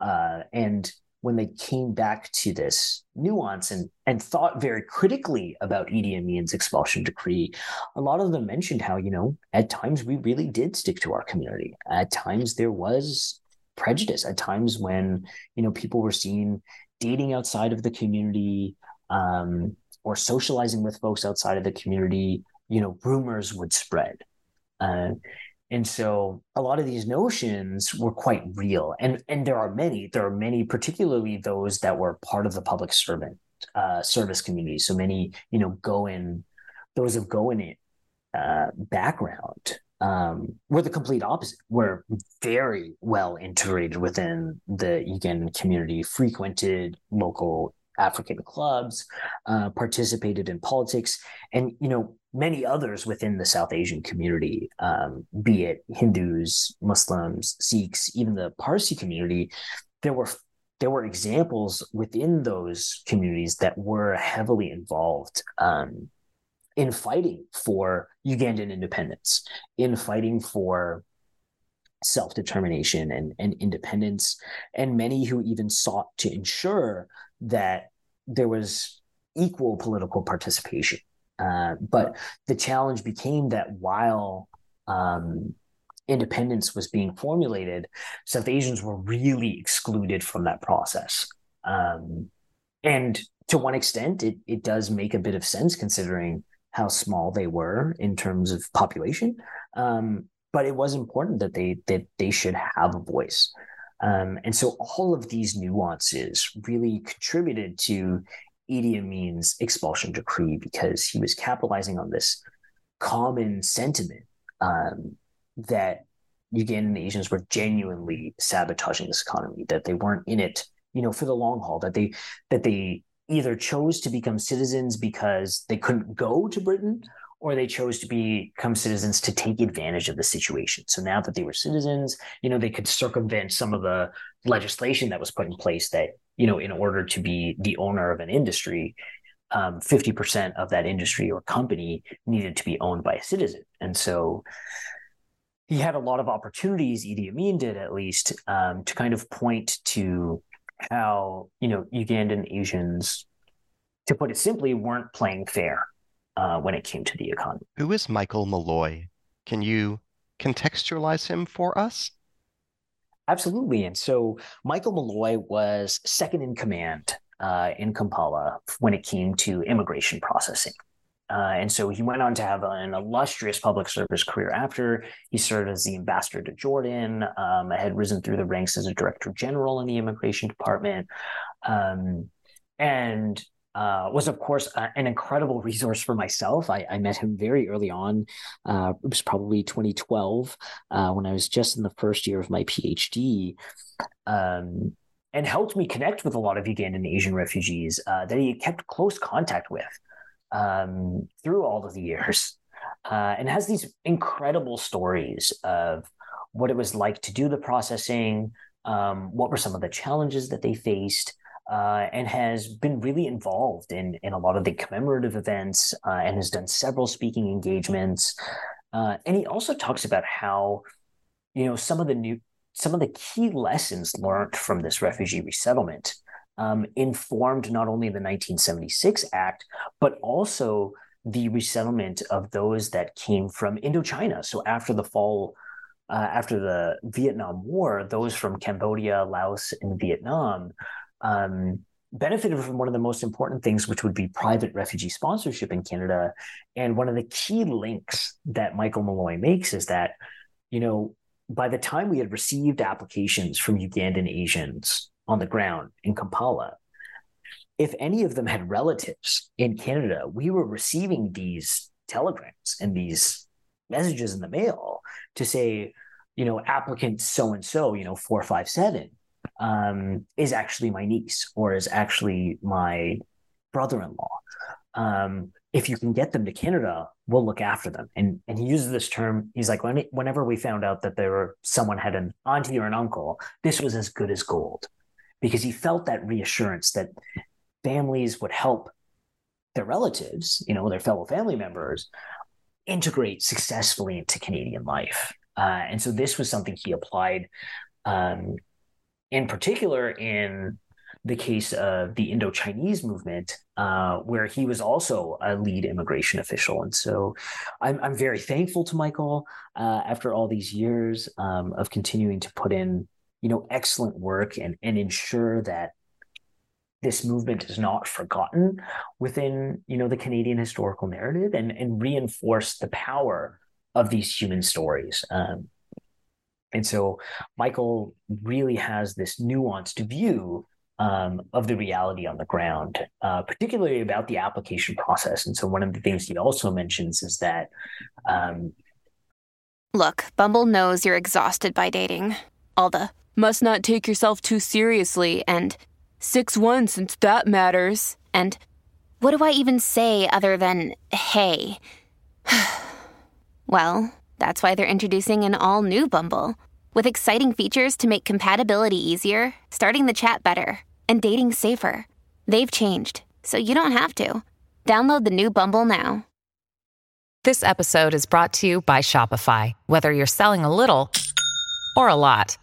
Uh, and when they came back to this nuance and and thought very critically about Idi Amin's expulsion decree, a lot of them mentioned how you know at times we really did stick to our community. At times there was prejudice. At times when you know people were seen dating outside of the community um, or socializing with folks outside of the community, you know rumors would spread. Uh, and so a lot of these notions were quite real. And, and there are many, there are many, particularly those that were part of the public servant uh, service community. So many, you know, Goan, those of Goan uh, background um, were the complete opposite. Were very well integrated within the Ugandan community, frequented local African clubs, uh, participated in politics, and you know many others within the South Asian community, um, be it Hindus, Muslims, Sikhs, even the Parsi community. There were there were examples within those communities that were heavily involved um, in fighting for Ugandan independence, in fighting for self determination and, and independence, and many who even sought to ensure that there was equal political participation. Uh, but the challenge became that while um, independence was being formulated, South Asians were really excluded from that process. Um, and to one extent, it, it does make a bit of sense considering how small they were in terms of population. Um, but it was important that they that they should have a voice. Um, and so all of these nuances really contributed to Idi Amin's expulsion decree because he was capitalizing on this common sentiment um, that Ugandan Asians were genuinely sabotaging this economy, that they weren't in it, you know, for the long haul, that they that they either chose to become citizens because they couldn't go to Britain or they chose to become citizens to take advantage of the situation. So now that they were citizens, you know, they could circumvent some of the legislation that was put in place that, you know, in order to be the owner of an industry, um, 50% of that industry or company needed to be owned by a citizen. And so he had a lot of opportunities, Idi Amin did at least, um, to kind of point to how, you know, Ugandan Asians, to put it simply, weren't playing fair uh, when it came to the economy. Who is Michael Molloy? Can you contextualize him for us? Absolutely. And so Michael Molloy was second in command uh, in Kampala when it came to immigration processing. Uh, and so he went on to have an illustrious public service career after. He served as the ambassador to Jordan, um, had risen through the ranks as a director general in the immigration department. Um, and uh, was, of course, uh, an incredible resource for myself. I, I met him very early on. Uh, it was probably 2012 uh, when I was just in the first year of my PhD. Um, and helped me connect with a lot of Ugandan Asian refugees uh, that he kept close contact with um, through all of the years, and has these incredible stories of what it was like to do the processing, um, what were some of the challenges that they faced, uh, and has been really involved in in a lot of the commemorative events uh, and has done several speaking engagements. Uh, and he also talks about how, you know, some of the new some of the key lessons learned from this refugee resettlement um, informed not only the 1976 Act, but also the resettlement of those that came from Indochina. So after the fall, uh, after the Vietnam War, those from Cambodia, Laos, and Vietnam um, benefited from one of the most important things, which would be private refugee sponsorship in Canada. And one of the key links that Michael Molloy makes is that, you know, by the time we had received applications from Ugandan Asians on the ground in Kampala, if any of them had relatives in Canada, we were receiving these telegrams and these messages in the mail to say, you know, applicant so and so, you know, 457 um, is actually my niece or is actually my brother in law. Um, if you can get them to Canada, we'll look after them. And and he uses this term. He's like, when, whenever we found out that there were someone had an auntie or an uncle, this was as good as gold, because he felt that reassurance that families would help their relatives, you know, their fellow family members, integrate successfully into Canadian life. Uh, and so this was something he applied, um, in particular, in the case of the Indo Chinese movement, uh, where he was also a lead immigration official. And so I'm, I'm very thankful to Michael uh, after all these years um, of continuing to put in you know excellent work and, and ensure that this movement is not forgotten within you know the Canadian historical narrative and, and reinforce the power of these human stories. Um, and so Michael really has this nuanced view um, of the reality on the ground, uh, particularly about the application process. And so, one of the things he also mentions is that. Um, Look, Bumble knows you're exhausted by dating. All the must not take yourself too seriously and 6 1 since that matters. And what do I even say other than hey? well, that's why they're introducing an all new Bumble with exciting features to make compatibility easier, starting the chat better, and dating safer. They've changed, so you don't have to. Download the new Bumble now. This episode is brought to you by Shopify. Whether you're selling a little or a lot,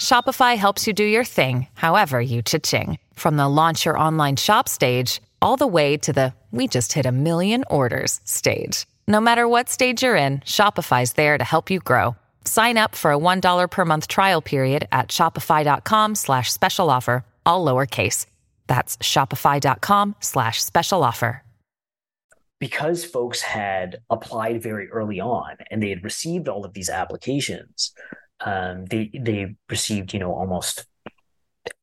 Shopify helps you do your thing, however you cha-ching. From the launch your online shop stage, all the way to the we just hit a million orders stage. No matter what stage you're in, Shopify's there to help you grow. Sign up for a $1 per month trial period at shopify.com slash special offer, all lowercase. That's shopify.com slash special offer. Because folks had applied very early on and they had received all of these applications, um, they they received, you know, almost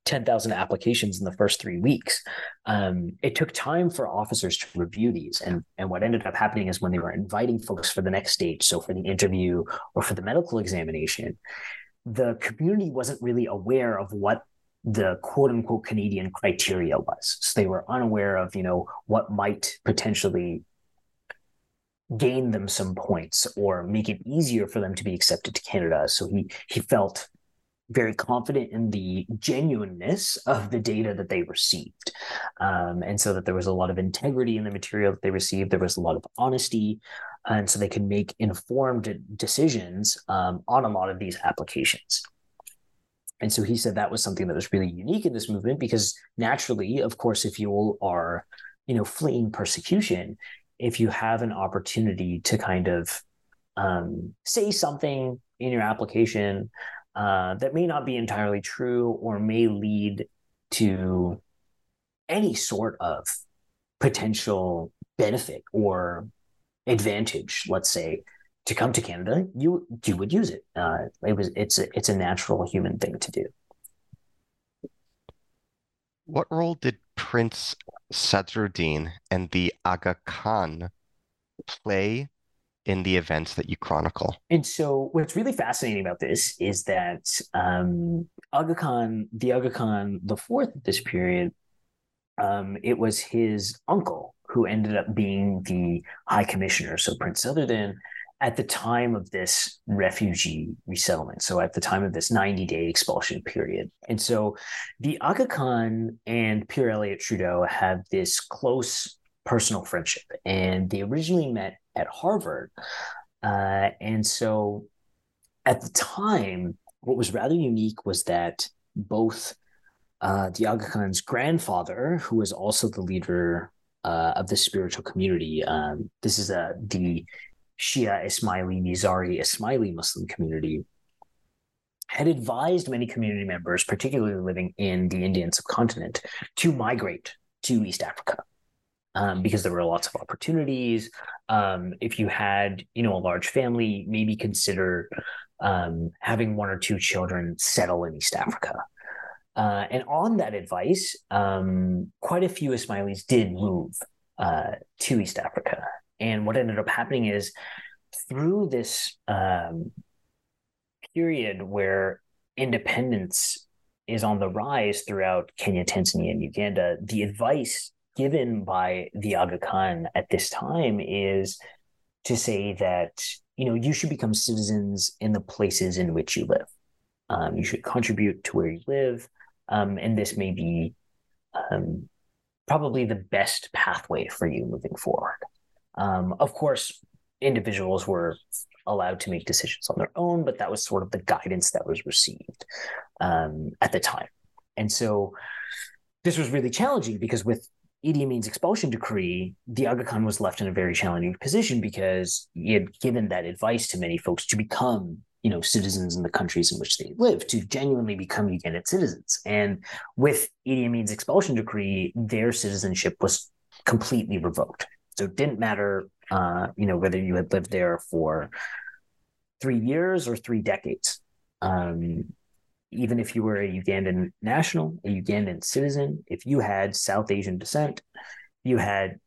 10,000 applications in the first three weeks. Um, it took time for officers to review these. And, and what ended up happening is when they were inviting folks for the next stage, so for the interview or for the medical examination, the community wasn't really aware of what the quote unquote Canadian criteria was. So they were unaware of, you know, what might potentially gain them some points or make it easier for them to be accepted to Canada. So he he felt very confident in the genuineness of the data that they received. Um, and so that there was a lot of integrity in the material that they received, there was a lot of honesty. And so they could make informed decisions um, on a lot of these applications. And so he said that was something that was really unique in this movement because naturally, of course, if you are, you know, fleeing persecution, if you have an opportunity to kind of um, say something in your application uh, that may not be entirely true or may lead to any sort of potential benefit or advantage, let's say, to come to Canada, you you would use it. Uh, it was it's a, it's a natural human thing to do. What role did Prince Sadruddin and the Aga Khan play in the events that you chronicle. And so, what's really fascinating about this is that um, Aga Khan, the Aga Khan, the fourth this period, um, it was his uncle who ended up being the High Commissioner. So Prince Sadruddin at the time of this refugee resettlement, so at the time of this 90 day expulsion period. And so the Aga Khan and Pierre Elliott Trudeau have this close personal friendship, and they originally met at Harvard. Uh, and so at the time, what was rather unique was that both uh, the Aga Khan's grandfather, who was also the leader uh, of the spiritual community, um, this is a, the Shia Ismaili Nizari Ismaili Muslim community, had advised many community members, particularly living in the Indian subcontinent, to migrate to East Africa. Um, because there were lots of opportunities. Um, if you had, you know, a large family, maybe consider um, having one or two children settle in East Africa. Uh, and on that advice, um, quite a few Ismailis did move uh, to East Africa. And what ended up happening is through this um, period where independence is on the rise throughout Kenya, Tanzania, and Uganda, the advice given by the Aga Khan at this time is to say that you know you should become citizens in the places in which you live. Um, you should contribute to where you live, um, and this may be um, probably the best pathway for you moving forward. Um, of course, individuals were allowed to make decisions on their own, but that was sort of the guidance that was received um, at the time. And so this was really challenging because with Idi Amin's expulsion decree, the Aga Khan was left in a very challenging position because he had given that advice to many folks to become, you know, citizens in the countries in which they live, to genuinely become Ugandan citizens. And with Idi Amin's expulsion decree, their citizenship was completely revoked. So it didn't matter, uh, you know, whether you had lived there for three years or three decades. Um, even if you were a Ugandan national, a Ugandan citizen, if you had South Asian descent, you had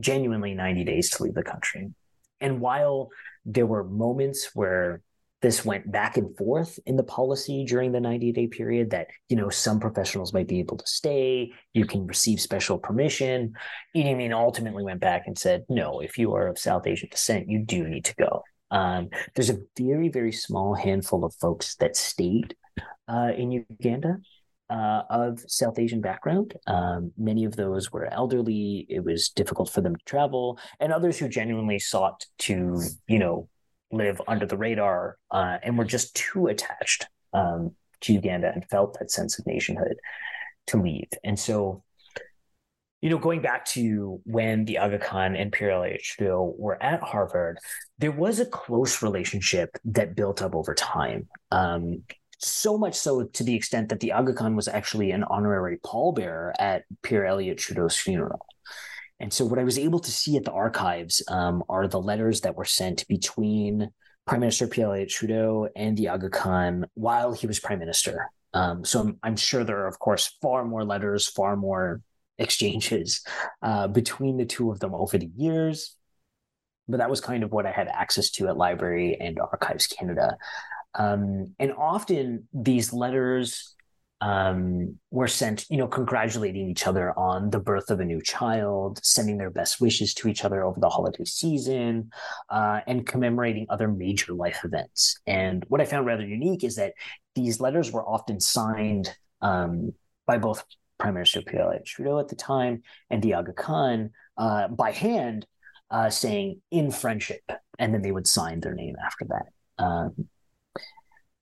genuinely 90 days to leave the country. And while there were moments where this went back and forth in the policy during the 90 day period that you know some professionals might be able to stay you can receive special permission Idi Amin ultimately went back and said no if you are of south asian descent you do need to go um, there's a very very small handful of folks that stayed uh, in Uganda uh, of South Asian background. Um, many of those were elderly. It was difficult for them to travel, and others who genuinely sought to, you know, live under the radar uh, and were just too attached um, to Uganda and felt that sense of nationhood to leave. And so, you know, going back to when the Aga Khan and Pierre Elliott were at Harvard, there was a close relationship that built up over time. Um, so much so to the extent that the Aga Khan was actually an honorary pallbearer at Pierre Elliott Trudeau's funeral. And so, what I was able to see at the archives um, are the letters that were sent between Prime Minister Pierre Elliott Trudeau and the Aga Khan while he was Prime Minister. Um, so, I'm, I'm, sure there are, of course, far more letters, far more exchanges uh, between the two of them over the years. But that was kind of what I had access to at Library and Archives Canada. Um, and often these letters um, were sent, you know, congratulating each other on the birth of a new child, sending their best wishes to each other over the holiday season, uh, and commemorating other major life events. And what I found rather unique is that these letters were often signed um, by both Prime Minister Pierre Trudeau at the time and the Khan uh, by hand, uh, saying "in friendship," and then they would sign their name after that. Um,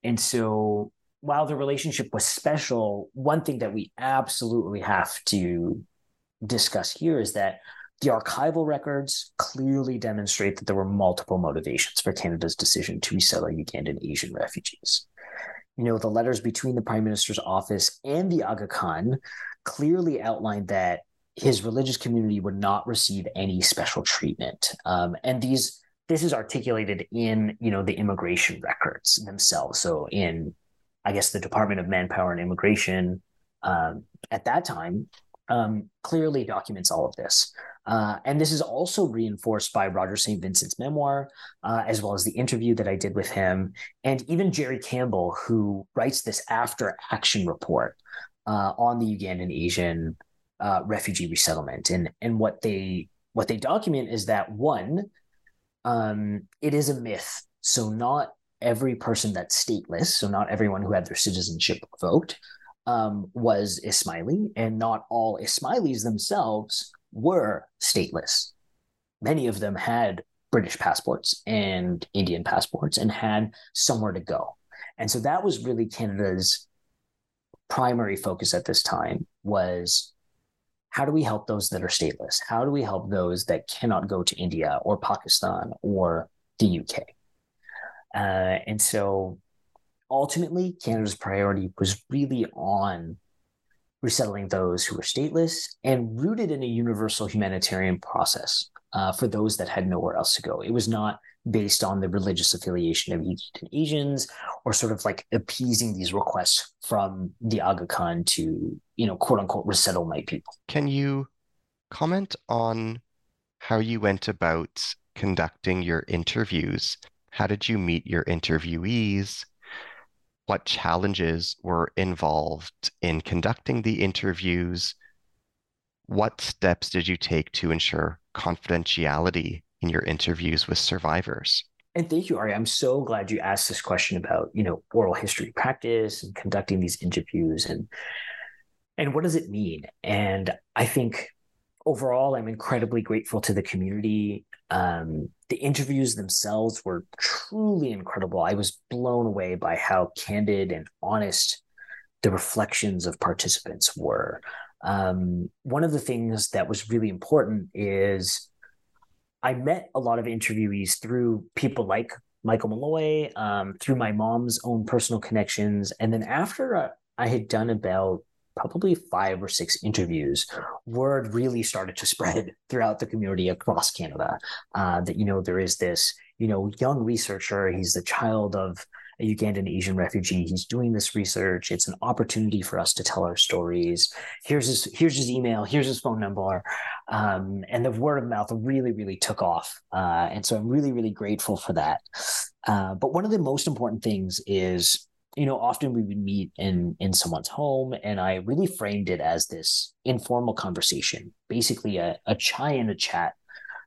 and so while the relationship was special, one thing that we absolutely have to discuss here is that the archival records clearly demonstrate that there were multiple motivations for Canada's decision to resettle Ugandan Asian refugees. You know, the letters between the Prime Minister's office and the Aga Khan clearly outlined that his religious community would not receive any special treatment. Um, and these this is articulated in you know the immigration records themselves. So in i guess the department of manpower and immigration um, at that time um, clearly documents all of this. Uh, and this is also reinforced by roger st vincent's memoir uh, as well as the interview that i did with him and even jerry campbell who writes this after action report uh, on the ugandan asian uh, refugee resettlement. And and what they what they document is that one um, it is a myth. So not every person that's stateless, so not everyone who had their citizenship revoked, um, was Ismaili, and not all Ismailis themselves were stateless. Many of them had British passports and Indian passports and had somewhere to go. And so that was really Canada's primary focus at this time was how do we help those that are stateless? How do we help those that cannot go to India or Pakistan or the UK? Uh, and so ultimately, Canada's priority was really on resettling those who were stateless and rooted in a universal humanitarian process uh, for those that had nowhere else to go. It was not based on the religious affiliation of Ugandan Asians or sort of like appeasing these requests from the Aga Khan to, you know, quote unquote, resettle my people. Can you comment on how you went about conducting your interviews? How did you meet your interviewees? What challenges were involved in conducting the interviews? What steps did you take to ensure confidentiality in your interviews with survivors? And thank you, Ari. I'm so glad you asked this question about, you know, oral history practice and conducting these interviews and and what does it mean? And I think overall, I'm incredibly grateful to the community. Um, the interviews themselves were truly incredible. I was blown away by how candid and honest the reflections of participants were. Um, one of the things that was really important is I met a lot of interviewees through people like Michael Molloy, um, through my mom's own personal connections. And then after uh, I had done about probably five or six interviews, word really started to spread throughout the community across Canada uh, that, you know, there is this, you know, young researcher. He's the child of a Ugandan Asian refugee. He's doing this research. It's an opportunity for us to tell our stories. Here's his here's his email. Here's his phone number. Um, and the word of mouth really really took off. Uh, and so I'm really really grateful for that. Uh, but one of the most important things is you know often we would meet in in someone's home and i really framed it as this informal conversation basically a, a chai and a chat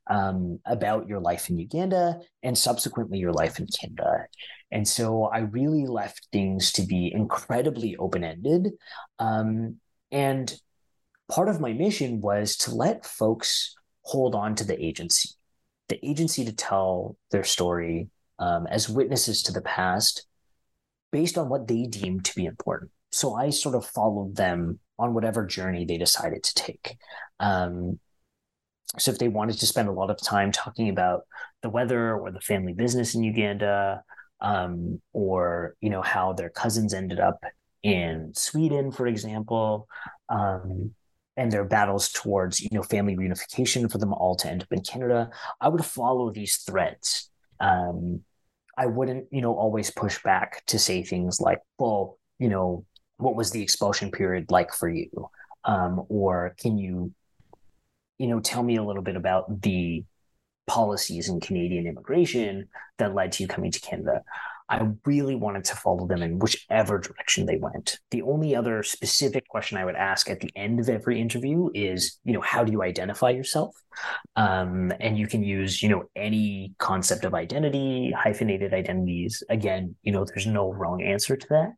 um, about your life in uganda and subsequently your life in canada and so I really left things to be incredibly open ended. Um, and part of my mission was to let folks hold on to the agency, the agency to tell their story um, as witnesses to the past based on what they deemed to be important. So I sort of followed them on whatever journey they decided to take. Um, so if they wanted to spend a lot of time talking about the weather or the family business in Uganda, um, or you know how their cousins ended up in Sweden, for example, um, and their battles towards you know family reunification for them all to end up in Canada. I would follow these threads. Um, I wouldn't you know always push back to say things like, well, you know, what was the expulsion period like for you, um, or can you you know tell me a little bit about the policies in Canadian immigration that led to you coming to Canada. I really wanted to follow them in whichever direction they went. The only other specific question I would ask at the end of every interview is, you know, how do you identify yourself? Um, and you can use, you know, any concept of identity, hyphenated identities. Again, you know, there's no wrong answer to that.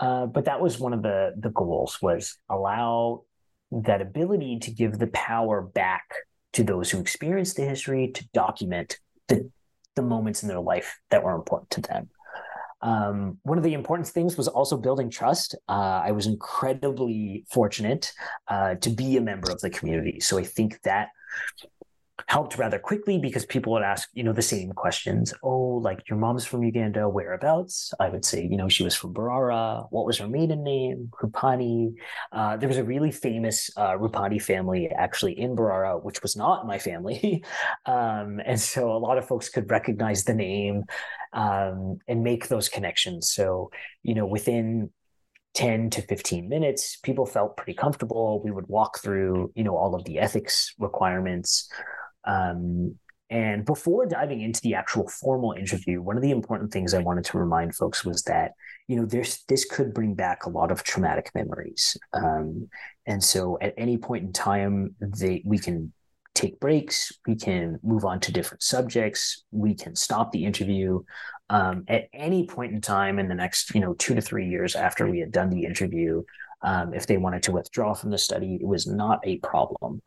Uh, but that was one of the the goals was allow that ability to give the power back to those who experienced the history to document the, the moments in their life that were important to them. Um, one of the important things was also building trust. Uh, I was incredibly fortunate uh, to be a member of the community. So I think that helped rather quickly because people would ask, you know, the same questions. Oh, like your mom's from Uganda, whereabouts? I would say, you know, she was from Mbarara. What was her maiden name? Rupani. Uh, there was a really famous uh, Rupani family actually in Mbarara, which was not my family. um, and so a lot of folks could recognize the name um, and make those connections. So, you know, within 10 to 15 minutes people felt pretty comfortable we would walk through you know all of the ethics requirements um, and before diving into the actual formal interview, one of the important things I wanted to remind folks was that, you know, there's this could bring back a lot of traumatic memories. Um, and so at any point in time, they we can take breaks, we can move on to different subjects, we can stop the interview um, at any point in time in the next, you know, two to three years after we had done the interview. Um, if they wanted to withdraw from the study, it was not a problem.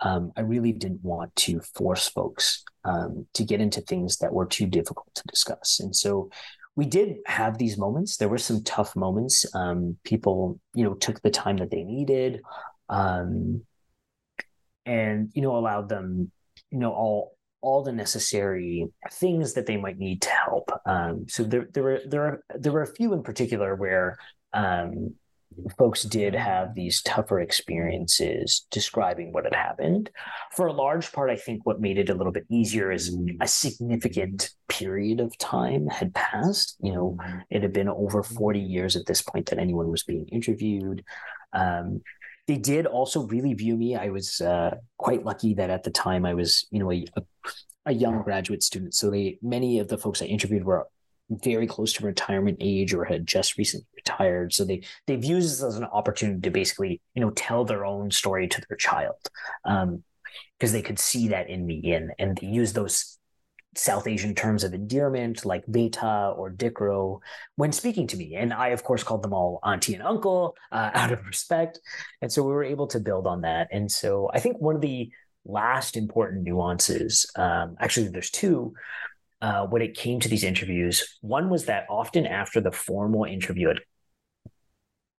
Um, I really didn't want to force folks um, to get into things that were too difficult to discuss. And so we did have these moments. There were some tough moments. Um, people, you know, took the time that they needed, um, and you know, allowed them, you know, all all the necessary things that they might need to help. Um, so there, there were there are there were a few in particular where um, folks did have these tougher experiences describing what had happened. For a large part, I think what made it a little bit easier is a significant period of time had passed. You know, it had been over 40 years at this point that anyone was being interviewed. Um, they did also really view me. I was uh, quite lucky that at the time I was, you know, a, a young graduate student. So they many of the folks I interviewed were very close to retirement age or had just recently retired. So they they've used this as an opportunity to basically, you know, tell their own story to their child. Um, because they could see that in me and and they use those South Asian terms of endearment like beta or dikro when speaking to me. And I, of course, called them all auntie and uncle uh, out of respect. And so we were able to build on that. And so I think one of the last important nuances, um, actually, there's two, uh, when it came to these interviews. One was that often after the formal interview had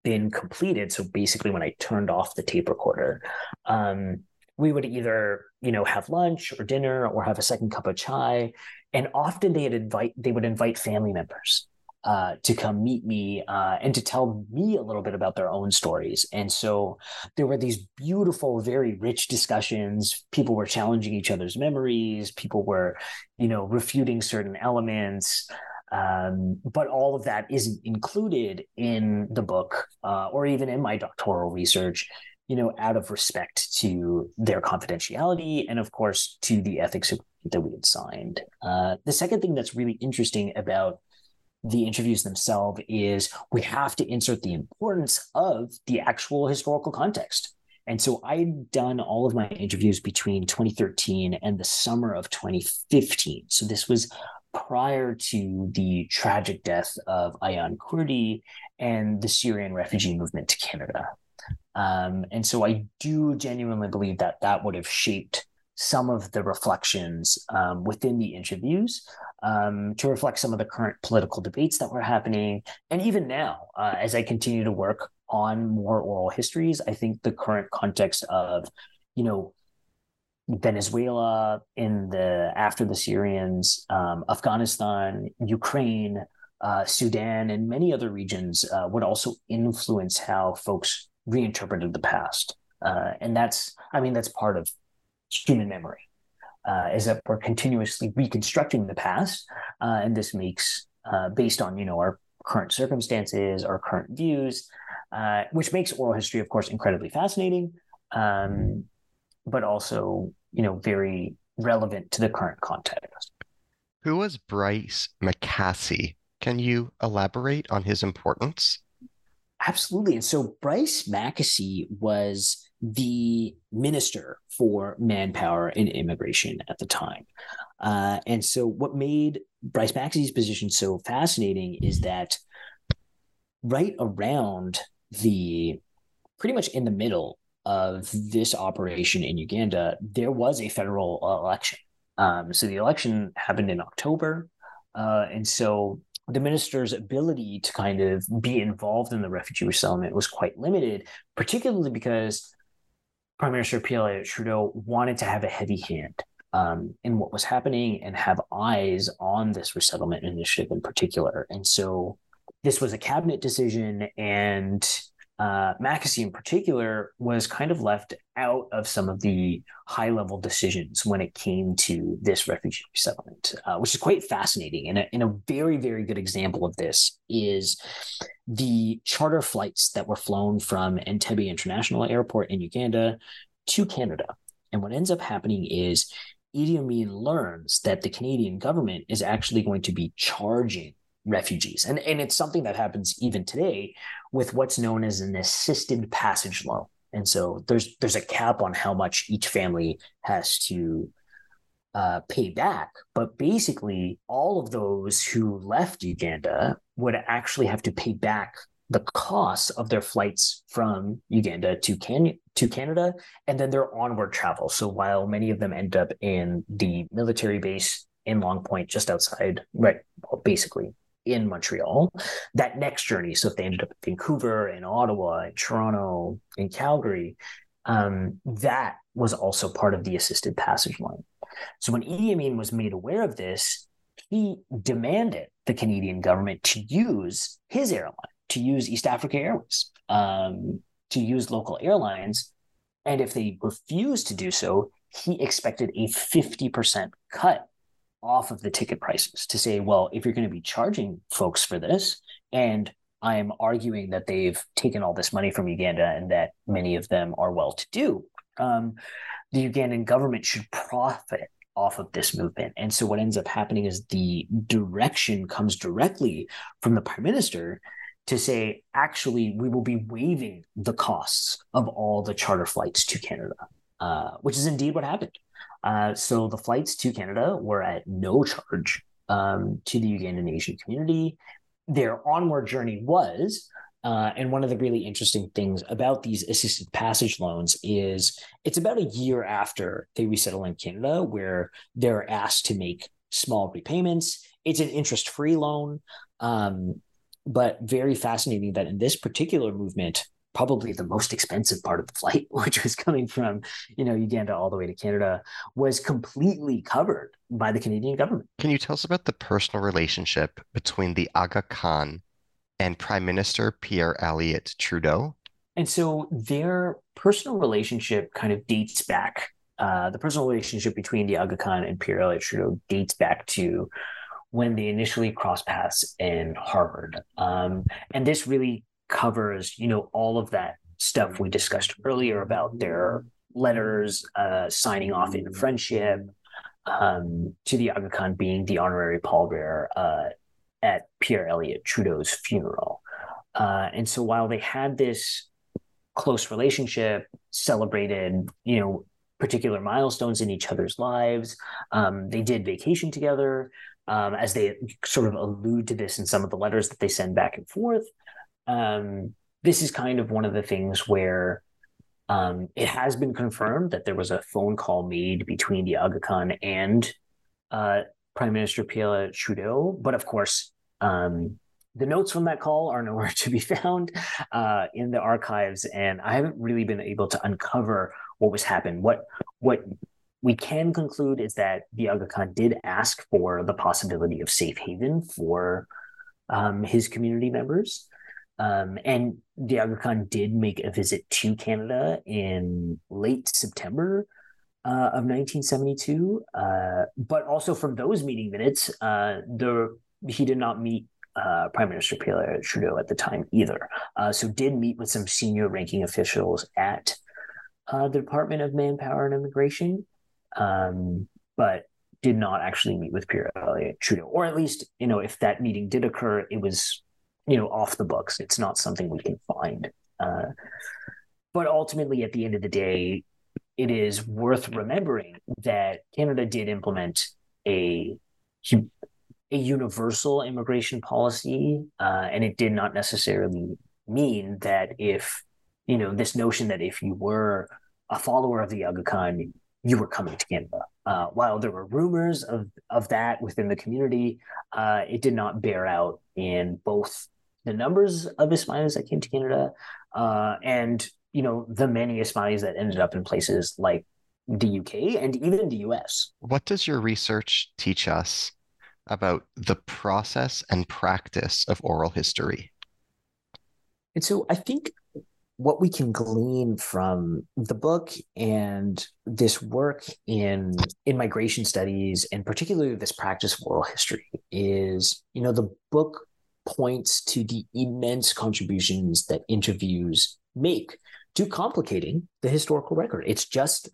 been completed, so basically when I turned off the tape recorder, um, we would either you know have lunch or dinner or have a second cup of chai, and often they'd invite they would invite family members uh, to come meet me uh, and to tell me a little bit about their own stories. And so there were these beautiful, very rich discussions. People were challenging each other's memories. People were, you know, refuting certain elements. Um, but all of that isn't included in the book uh, or even in my doctoral research you know, out of respect to their confidentiality and, of course, to the ethics that we had signed. Uh, the second thing that's really interesting about the interviews themselves is we have to insert the importance of the actual historical context. And so I'd done all of my interviews between 2013 and the summer of 2015. So this was prior to the tragic death of Aylan Kurdi and the Syrian refugee movement to Canada. Um, and so I do genuinely believe that that would have shaped some of the reflections um, within the interviews um, to reflect some of the current political debates that were happening. And even now, uh, as I continue to work on more oral histories, I think the current context of, you know, Venezuela in the after the Syrians, um, Afghanistan, Ukraine, uh, Sudan, and many other regions uh, would also influence how folks reinterpreted the past. Uh, and that's, I mean, that's part of human memory uh, is that we're continuously reconstructing the past, uh, and this makes uh, based on you know our current circumstances, our current views, uh, which makes oral history, of course, incredibly fascinating, um, but also you know very relevant to the current context. Who was Bryce Mackasey? Can you elaborate on his importance? Absolutely. And so Bryce Mackasey was the minister for manpower and immigration at the time. Uh, and so, what made Bryce Mackasey's position so fascinating is that right around the pretty much in the middle of this operation in Uganda, there was a federal election. Um, so, the election happened in October. Uh, and so the minister's ability to kind of be involved in the refugee resettlement was quite limited, particularly because Prime Minister Pierre Trudeau wanted to have a heavy hand um, in what was happening and have eyes on this resettlement initiative in particular. And so this was a cabinet decision, and uh, Mackasey in particular was kind of left out of some of the high level decisions when it came to this refugee resettlement, uh, which is quite fascinating. And a, and a very, very good example of this is the charter flights that were flown from Entebbe International Airport in Uganda to Canada. And what ends up happening is Idi Amin learns that the Canadian government is actually going to be charging refugees. And, and it's something that happens even today with what's known as an assisted passage loan. and so there's there's a cap on how much each family has to uh, pay back. But basically, all of those who left Uganda would actually have to pay back the costs of their flights from Uganda to Can- to Canada and then their onward travel. So while many of them end up in the military base in Longue Point, just outside, right, well, basically in Montreal, that next journey. So if they ended up in Vancouver, in Ottawa, in Toronto, in Calgary, um, that was also part of the assisted passage line. So when Idi Amin was made aware of this, he demanded the Canadian government to use his airline to use East Africa Airways, um, to use local airlines. And if they refused to do so, he expected a 50% cut off of the ticket prices to say, well, if you're going to be charging folks for this, and I'm arguing that they've taken all this money from Uganda and that many of them are well to do, um, the Ugandan government should profit off of this movement. And so what ends up happening is the direction comes directly from the prime minister to say, actually, we will be waiving the costs of all the charter flights to Canada, uh, which is indeed what happened. Uh, so the flights to Canada were at no charge um, to the Ugandan Asian community. Their onward journey was, uh, and one of the really interesting things about these assisted passage loans is it's about a year after they resettle in Canada where they're asked to make small repayments. It's an interest free loan. Um, but very fascinating that in this particular movement, probably the most expensive part of the flight, which was coming from, you know, Uganda all the way to Canada, was completely covered by the Canadian government. Can you tell us about the personal relationship between the Aga Khan and Prime Minister Pierre Elliott Trudeau? And so their personal relationship kind of dates back. Uh, the personal relationship between the Aga Khan and Pierre Elliott Trudeau dates back to when they initially crossed paths in Harvard. Um, and this really covers, you know, all of that stuff we discussed earlier about their letters uh, signing off in friendship um, to the Aga Khan being the honorary pallbearer uh, at Pierre Elliott Trudeau's funeral. Uh, and so while they had this close relationship, celebrated, you know, particular milestones in each other's lives, um, they did vacation together um, as they sort of allude to this in some of the letters that they send back and forth. Um, this is kind of one of the things where um, it has been confirmed that there was a phone call made between the Aga Khan and uh, Prime Minister Pierre Trudeau. But of course, um, the notes from that call are nowhere to be found uh, in the archives, and I haven't really been able to uncover what was happened. What what we can conclude is that the Aga Khan did ask for the possibility of safe haven for um, his community members. Um, and the Aga Khan did make a visit to Canada in late September uh, of 1972. Uh, but also from those meeting minutes, uh, the he did not meet uh, Prime Minister Pierre Trudeau at the time either. Uh, so did meet with some senior ranking officials at uh, the Department of Manpower and Immigration um, but did not actually meet with Pierre Trudeau, or at least you know if that meeting did occur, it was you know off the books. It's not something we can find. Uh, but ultimately, at the end of the day, it is worth remembering that Canada did implement a a universal immigration policy, uh, and it did not necessarily mean that if you know this notion that if you were a follower of the Aga Khan, you were coming to Canada. Uh, while there were rumors of of that within the community, uh, it did not bear out in both the numbers of Ismailis that came to Canada uh, and you know the many Ismailis that ended up in places like the UK and even the US. What does your research teach us about the process and practice of oral history? And so I think what we can glean from the book and this work in in migration studies and particularly this practice of oral history is you know the book points to the immense contributions that interviews make to complicating the historical record it's just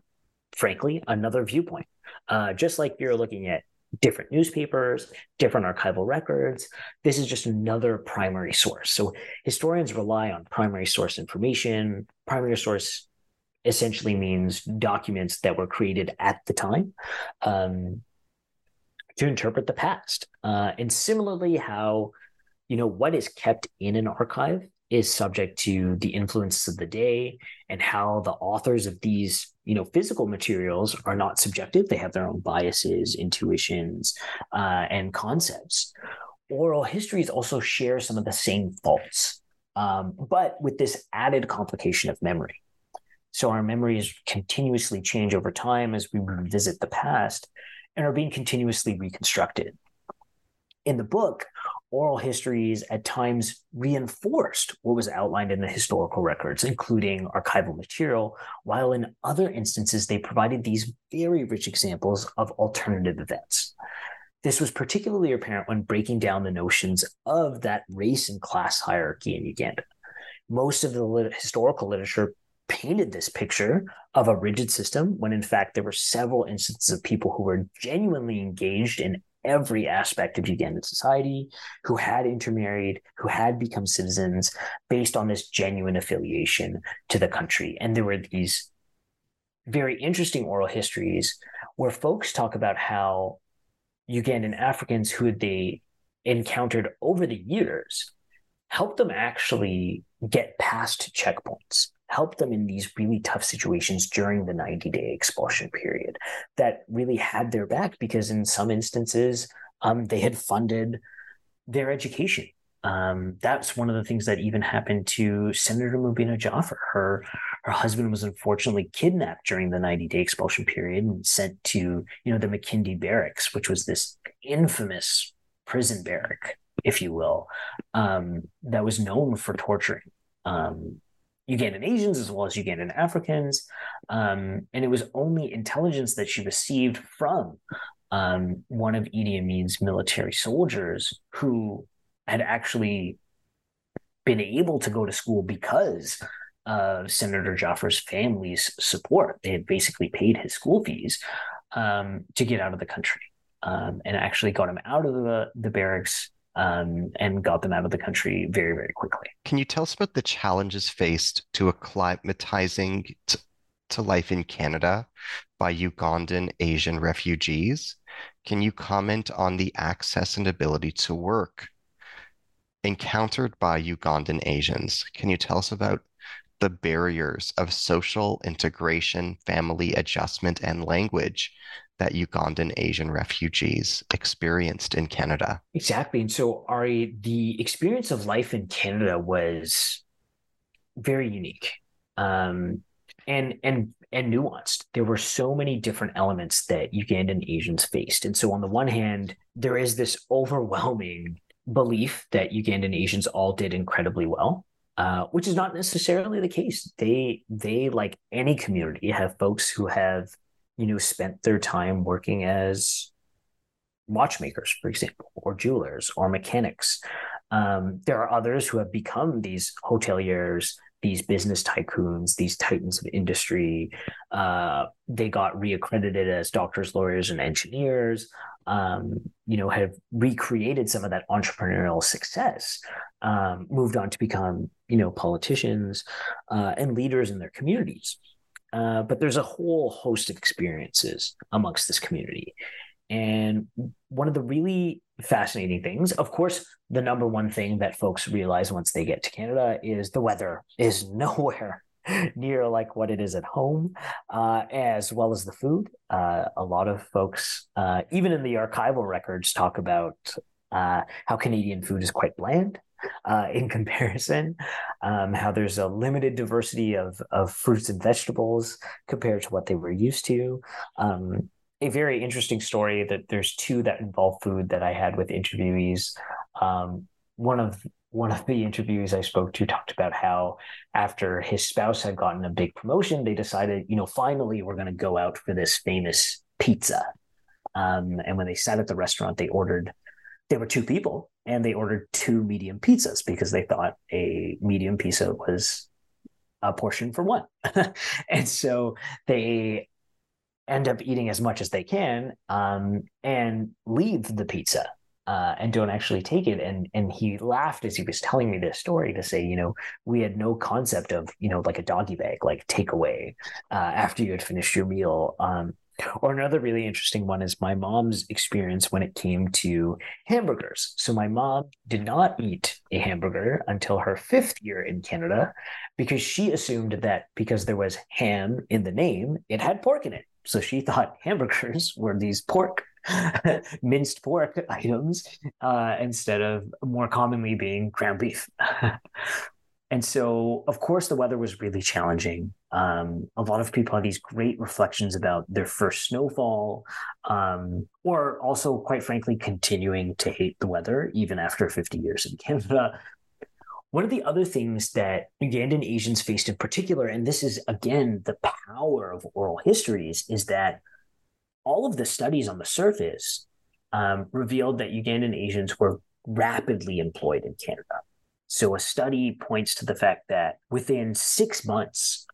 frankly another viewpoint uh, just like you're looking at different newspapers, different archival records. This is just another primary source. So historians rely on primary source information. Primary source essentially means documents that were created at the time um, to interpret the past. Uh, and similarly, how you know what is kept in an archive is subject to the influences of the day and how the authors of these you know physical materials are not subjective. They have their own biases intuitions uh, and concepts. Oral histories also share some of the same faults um, but with this added complication of memory. So our memories continuously change over time as we revisit the past and are being continuously reconstructed. In the book oral histories at times reinforced what was outlined in the historical records, including archival material, while in other instances, they provided these very rich examples of alternative events. This was particularly apparent when breaking down the notions of that race and class hierarchy in Uganda. Most of the lit- historical literature painted this picture of a rigid system when in fact there were several instances of people who were genuinely engaged in every aspect of Ugandan society, who had intermarried, who had become citizens based on this genuine affiliation to the country. And there were these very interesting oral histories where folks talk about how Ugandan Africans who they encountered over the years helped them actually get past checkpoints help them in these really tough situations during the 90 day expulsion period that really had their back because in some instances um, they had funded their education um, that's one of the things that even happened to Senator Mubina Jaffer. Her her husband was unfortunately kidnapped during the 90 day expulsion period and sent to you know the Makindye barracks, which was this infamous prison barrack, if you will, um, that was known for torturing um, Ugandan Asians as well as Ugandan Africans. Um, and it was only intelligence that she received from um, one of Idi Amin's military soldiers who had actually been able to go to school because of Senator Jaffer's family's support. They had basically paid his school fees um, to get out of the country um, and actually got him out of the, the barracks um, and got them out of the country very, very quickly. Can you tell us about the challenges faced to acclimatizing to, to life in Canada by Ugandan Asian refugees? Can you comment on the access and ability to work encountered by Ugandan Asians? Can you tell us about the barriers of social integration, family adjustment, and language that Ugandan Asian refugees experienced in Canada. Exactly. And so, Ari, the experience of life in Canada was very unique um, and and and nuanced. There were so many different elements that Ugandan Asians faced. And so, on the one hand, there is this overwhelming belief that Ugandan Asians all did incredibly well. Uh, which is not necessarily the case. They they like any community have folks who have you know, spent their time working as watchmakers, for example, or jewelers or mechanics. Um, there are others who have become these hoteliers, these business tycoons, these titans of industry. Uh, they got reaccredited as doctors, lawyers, and engineers. Um, you know, have recreated some of that entrepreneurial success. Um, moved on to become, you know, politicians uh, and leaders in their communities. Uh, but there's a whole host of experiences amongst this community. And one of the really fascinating things, of course, the number one thing that folks realize once they get to Canada is the weather is nowhere near like what it is at home, uh, as well as the food. Uh, a lot of folks, uh, even in the archival records, talk about uh, how Canadian food is quite bland uh, in comparison, um, how there's a limited diversity of, of fruits and vegetables compared to what they were used to. Um, a very interesting story that there's two that involve food that I had with interviewees. Um, one of one of the interviewees I spoke to talked about how after his spouse had gotten a big promotion, they decided, you know, finally we're going to go out for this famous pizza. Um, and when they sat at the restaurant, they ordered there were two people and they ordered two medium pizzas because they thought a medium pizza was a portion for one. and so they end up eating as much as they can um, and leave the pizza uh, and don't actually take it. And and he laughed as he was telling me this story to say, you know, we had no concept of you know like a doggy bag, like takeaway uh, after you had finished your meal. Um, or another really interesting one is my mom's experience when it came to hamburgers. So my mom did not eat a hamburger until her fifth year in Canada because she assumed that because there was ham in the name, it had pork in it. So she thought hamburgers were these pork minced pork items uh, instead of more commonly being ground beef. and so, of course, the weather was really challenging. Um, a lot of people have these great reflections about their first snowfall, um, or also, quite frankly, continuing to hate the weather even after 50 years in Canada. One of the other things that Ugandan Asians faced in particular, and this is again the power of oral histories, is that all of the studies on the surface um, revealed that Ugandan Asians were rapidly employed in Canada. So a study points to the fact that within six months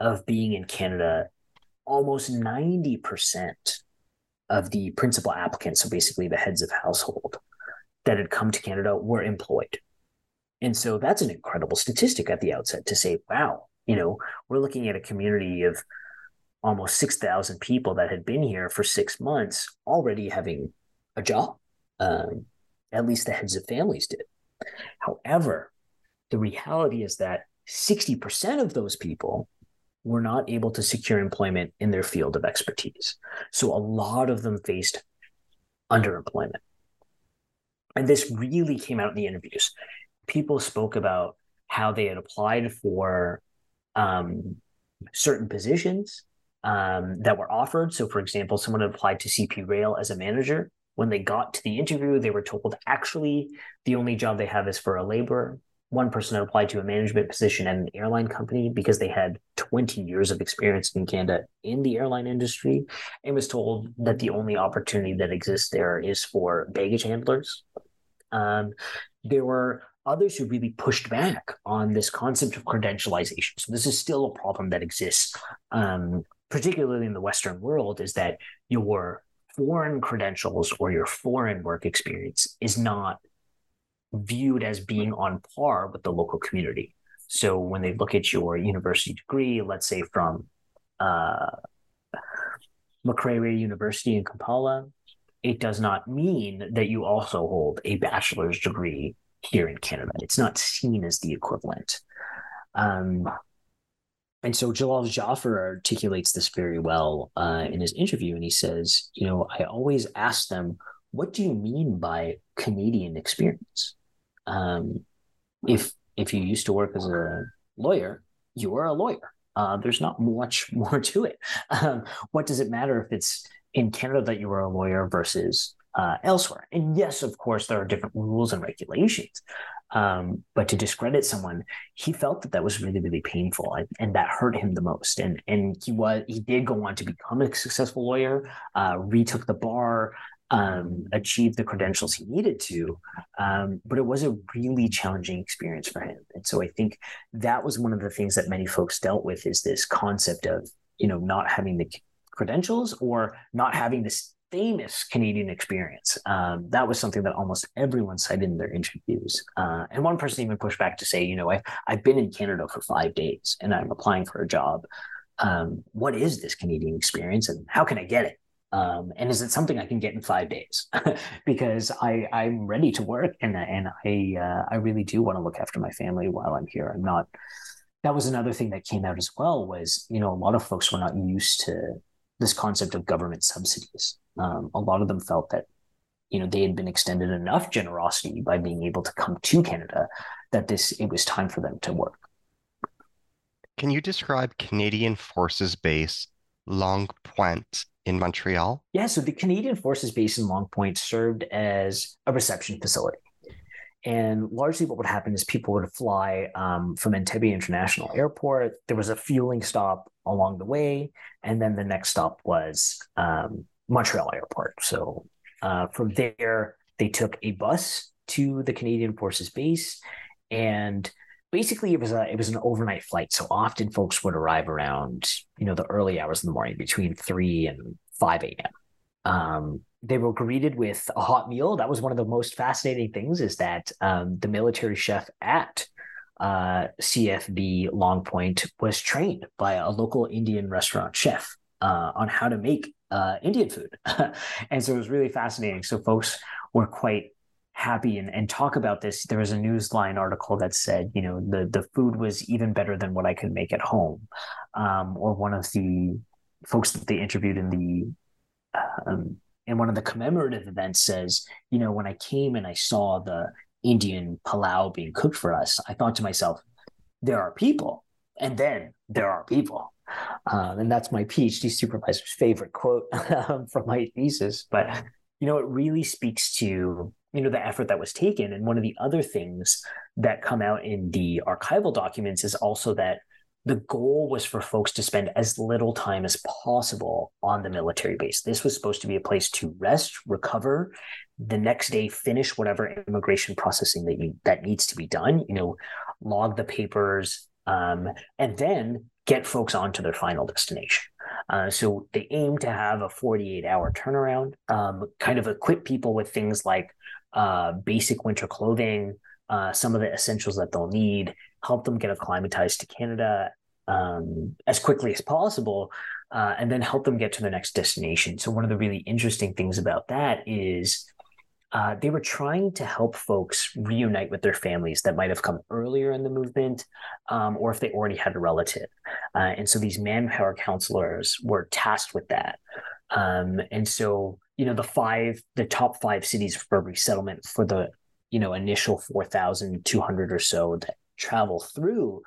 of being in Canada, almost 90% of the principal applicants, so basically the heads of household that had come to Canada, were employed. And so that's an incredible statistic at the outset to say, wow, you know, we're looking at a community of almost 6,000 people that had been here for six months already having a job. Um, at least the heads of families did. However, the reality is that 60% of those people were not able to secure employment in their field of expertise. So a lot of them faced underemployment. And this really came out in the interviews. People spoke about how they had applied for um, certain positions um, that were offered. So, for example, someone had applied to CP Rail as a manager. When they got to the interview, they were told actually the only job they have is for a laborer. One person had applied to a management position at an airline company because they had 20 years of experience in Canada in the airline industry and was told that the only opportunity that exists there is for baggage handlers. Um, there were others who really pushed back on this concept of credentialization. So this is still a problem that exists um, particularly in the Western world, is that your foreign credentials or your foreign work experience is not viewed as being on par with the local community. So when they look at your university degree, let's say from uh, Makerere University in Kampala, it does not mean that you also hold a bachelor's degree here in Canada. It's not seen as the equivalent. Um, and so Jalal Jaffer articulates this very well uh, in his interview, and he says, "You know, I always ask them, what do you mean by Canadian experience? Um, if if you used to work as a lawyer, you are a lawyer. Uh, there's not much more to it. Um, what does it matter if it's in Canada that you are a lawyer versus uh, elsewhere. And yes, of course, there are different rules and regulations. Um, but to discredit someone, he felt that that was really, really painful, and, and, that hurt him the most. And and he was he did go on to become a successful lawyer, uh, retook the bar, um, achieved the credentials he needed to. Um, but it was a really challenging experience for him. And so I think that was one of the things that many folks dealt with is this concept of you know not having the credentials or not having this famous Canadian experience. Um, that was something that almost everyone cited in their interviews. Uh, and one person even pushed back to say, you know, I, I've been in Canada for five days and I'm applying for a job. Um, what is this Canadian experience and how can I get it? Um, and is it something I can get in five days? because I, I'm ready to work and, and I, uh, I really do want to look after my family while I'm here. I'm not, that was another thing that came out as well was, you know, a lot of folks were not used to this concept of government subsidies. Um, a lot of them felt that you know they had been extended enough generosity by being able to come to Canada that this it was time for them to work. Can you describe Canadian Forces Base Longue Point in Montreal? Yeah, so the Canadian Forces Base in Longue Point served as a reception facility. And largely, what would happen is people would fly um, from Entebbe International Airport. There was a fueling stop along the way, and then the next stop was um, Montreal Airport. So uh, from there, they took a bus to the Canadian Forces Base, and basically it was a it was an overnight flight. So often folks would arrive around you know the early hours in the morning between three and five a.m. Um, they were greeted with a hot meal. That was one of the most fascinating things is that um, the military chef at uh, CFB Longue Point was trained by a local Indian restaurant chef uh, on how to make uh, Indian food. and so it was really fascinating. So folks were quite happy and, and talk about this. There was a Newsline article that said, you know, the, the food was even better than what I could make at home. Um, or one of the folks that they interviewed in the um, in one of the commemorative events says, you know, when I came and I saw the Indian pilau being cooked for us, I thought to myself, there are people. And then there are people. Um, and that's my PhD supervisor's favorite quote um, from my thesis. But, you know, it really speaks to, you know, the effort that was taken. And one of the other things that come out in the archival documents is also that the goal was for folks to spend as little time as possible on the military base. This was supposed to be a place to rest, recover, the next day finish whatever immigration processing that you that needs to be done. You know, log the papers, um, and then get folks on to their final destination. Uh, so they aim to have a 48 hour turnaround, um, kind of equip people with things like uh, basic winter clothing, uh, some of the essentials that they'll need, help them get acclimatized to Canada um, as quickly as possible, uh, and then help them get to their next destination. So, one of the really interesting things about that is uh, they were trying to help folks reunite with their families that might have come earlier in the movement um, or if they already had a relative. Uh, and so these manpower counselors were tasked with that. Um, and so, you know, the five, the top five cities for resettlement for the, you know, initial 4,200 or so that travel through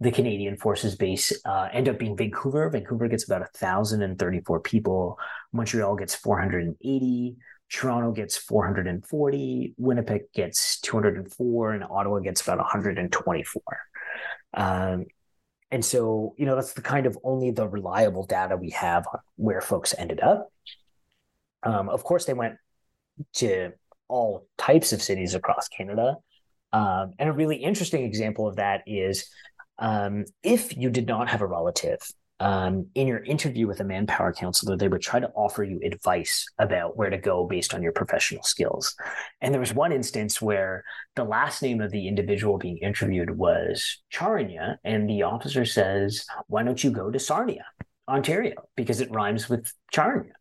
the Canadian Forces Base uh, end up being Vancouver. Vancouver gets about 1,034 people. Montreal gets 480. Toronto gets 440, Winnipeg gets 204, and Ottawa gets about 124. Um, and so, you know, that's the kind of only the reliable data we have on where folks ended up. Um, of course, they went to all types of cities across Canada. Um, and a really interesting example of that is um, if you did not have a relative um, in your interview with a manpower counselor, they would try to offer you advice about where to go based on your professional skills. And there was one instance where the last name of the individual being interviewed was Charnia, and the officer says, "Why don't you go to Sarnia, Ontario, because it rhymes with Charnia?"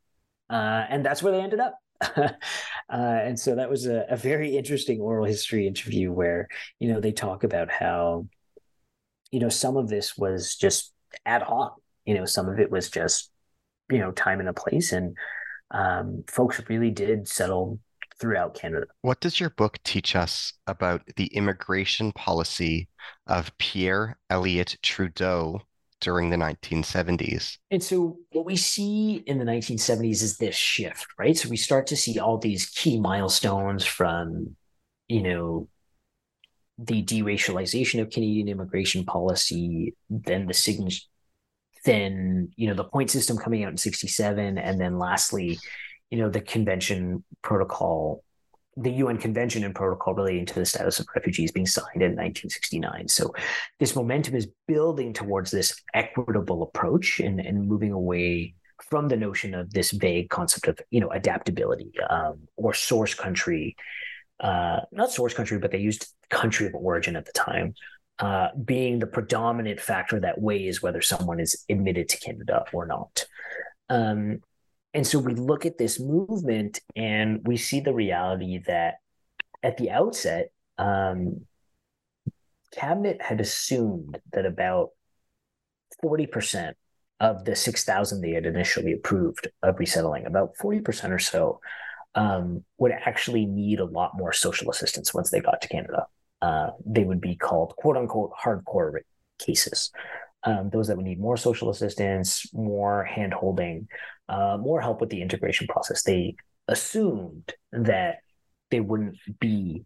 Uh, and that's where they ended up. uh, and so that was a, a very interesting oral history interview where you know they talk about how you know some of this was just ad hoc. You know some of it was just you know time and a place. And um, folks really did settle throughout canada. What does your book teach us about the immigration policy of pierre elliott trudeau during the 1970s. And so, what we see in the 1970s is this shift, right? So, we start to see all these key milestones from, you know, the deracialization of Canadian immigration policy, then the signature then you know the point system coming out in 67 and then lastly you know the convention protocol the UN Convention and Protocol relating to the status of refugees being signed in 1969. So this momentum is building towards this equitable approach and, and moving away from the notion of this vague concept of you know adaptability um, or source country, uh, not source country, but they used country of origin at the time uh, being the predominant factor that weighs whether someone is admitted to Canada or not. Um, and so we look at this movement and we see the reality that at the outset, um, cabinet had assumed that about 40% of the 6,000 they had initially approved of resettling, about 40% or so, um, would actually need a lot more social assistance once they got to Canada uh, they would be called quote unquote hardcore cases. Um, those that would need more social assistance, more hand holding, uh, more help with the integration process. They assumed that they wouldn't be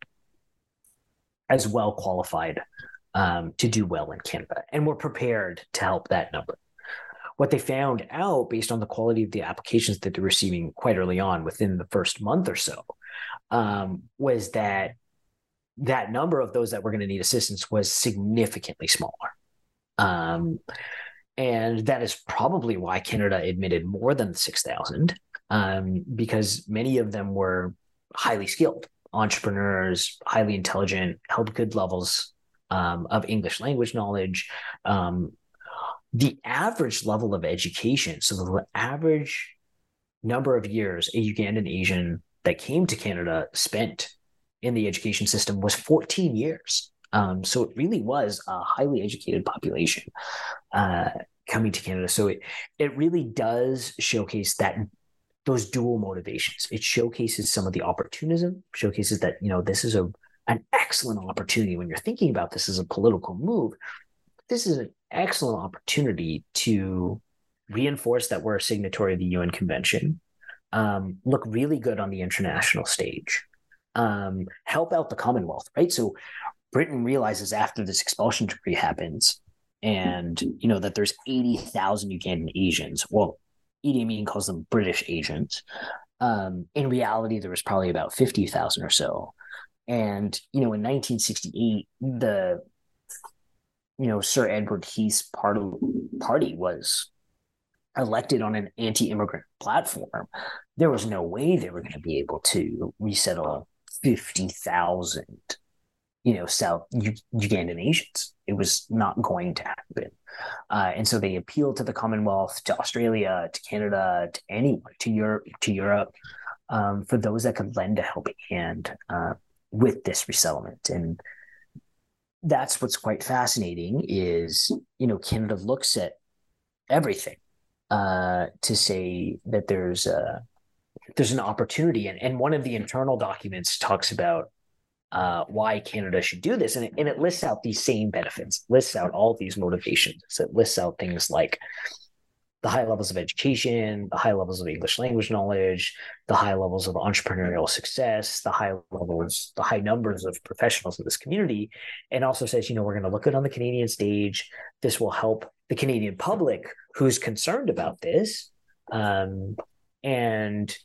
as well qualified um, to do well in Canada and were prepared to help that number. What they found out based on the quality of the applications that they're receiving quite early on within the first month or so um, was that that number of those that were going to need assistance was significantly smaller. Um, and that is probably why Canada admitted more than 6,000, um, because many of them were highly skilled entrepreneurs, highly intelligent, held good levels um, of English language knowledge. Um, the average level of education, so the average number of years a Ugandan Asian that came to Canada spent in the education system was 14 years. Um, so it really was a highly educated population uh, coming to Canada. So it it really does showcase that those dual motivations. It showcases some of the opportunism, showcases that you know this is a an excellent opportunity when you're thinking about this as a political move. This is an excellent opportunity to reinforce that we're a signatory of the UN Convention, um, look really good on the international stage, um, help out the Commonwealth, right? So Britain realizes after this expulsion decree happens, and you know that there's eighty thousand Ugandan Asians. Well, Idi Amin calls them British Asians. Um, in reality, there was probably about fifty thousand or so. And you know, in 1968, the you know Sir Edward Heath's party party was elected on an anti-immigrant platform. There was no way they were going to be able to resettle fifty thousand you know, U- Ugandan Asians. It was not going to happen. Uh, and so they appealed to the Commonwealth, to Australia, to Canada, to anyone, to Europe, to Europe, um, for those that could lend a helping hand uh, with this resettlement. And that's what's quite fascinating is, you know, Canada looks at everything uh, to say that there's a there's an opportunity, and and one of the internal documents talks about uh, why Canada should do this. And it, and it lists out these same benefits, lists out all these motivations. So it lists out things like the high levels of education, the high levels of English language knowledge, the high levels of entrepreneurial success, the high levels, the high numbers of professionals in this community, and also says, you know, we're going to look it on the Canadian stage. This will help the Canadian public who's concerned about this. Um, and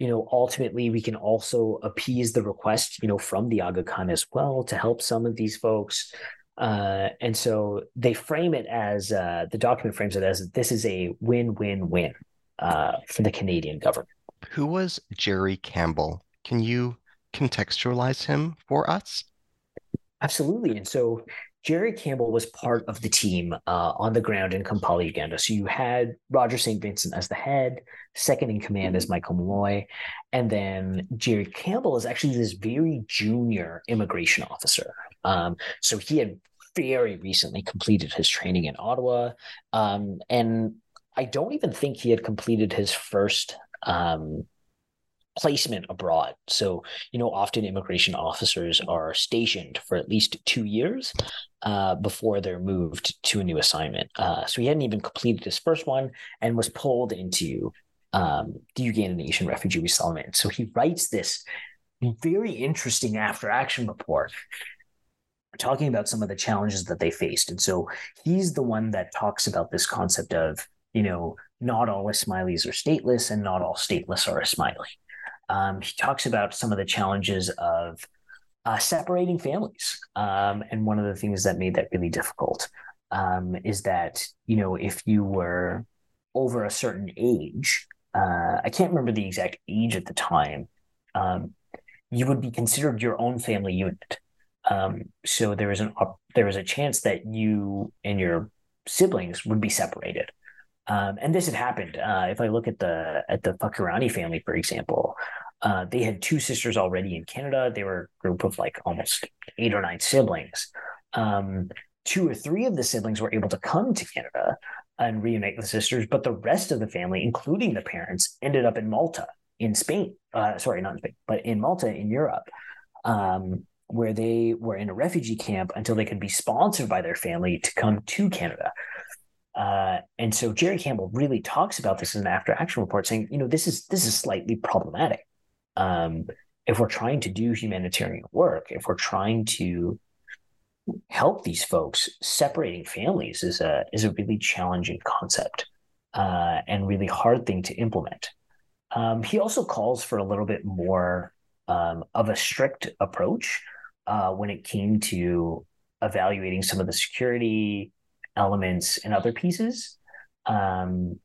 you know, ultimately we can also appease the request, you know, from the Aga Khan as well to help some of these folks. Uh, and so they frame it as uh, the document frames it as this is a win-win-win uh, for the Canadian government. Who was Jerry Campbell? Can you contextualize him for us? Absolutely. And so Jerry Campbell was part of the team uh, on the ground in Kampala, Uganda. So you had Roger St. Vincent as the head, second in command is Michael Molloy, and then Jerry Campbell is actually this very junior immigration officer. Um, so he had very recently completed his training in Ottawa, um, and I don't even think he had completed his first um, placement abroad. So, you know, often immigration officers are stationed for at least two years uh, before they're moved to a new assignment. Uh, so he hadn't even completed his first one and was pulled into um, the Ugandan Asian refugee resettlement. So he writes this very interesting after action report talking about some of the challenges that they faced. And so he's the one that talks about this concept of, you know, not all Ismailis are stateless and not all stateless are Ismaili. Um, he talks about some of the challenges of uh, separating families. Um, and one of the things that made that really difficult um, is that, you know, if you were over a certain age, uh, I can't remember the exact age at the time, um, you would be considered your own family unit. Um, so there is an there is a chance that you and your siblings would be separated. Um, and this had happened. Uh, if I look at the at the Fakirani family, for example, uh, they had two sisters already in Canada. They were a group of like almost eight or nine siblings. Um, two or three of the siblings were able to come to Canada and reunite with sisters, but the rest of the family, including the parents, ended up in Malta, in Spain. Uh, sorry, not in Spain, but in Malta, in Europe, um, where they were in a refugee camp until they could be sponsored by their family to come to Canada. Uh, and so Jerry Campbell really talks about this in an after action report, saying, you know, this is this is slightly problematic. Um, if we're trying to do humanitarian work, if we're trying to help these folks, separating families is a is a really challenging concept uh, and really hard thing to implement. Um, he also calls for a little bit more um, of a strict approach uh, when it came to evaluating some of the security elements and other pieces. Um,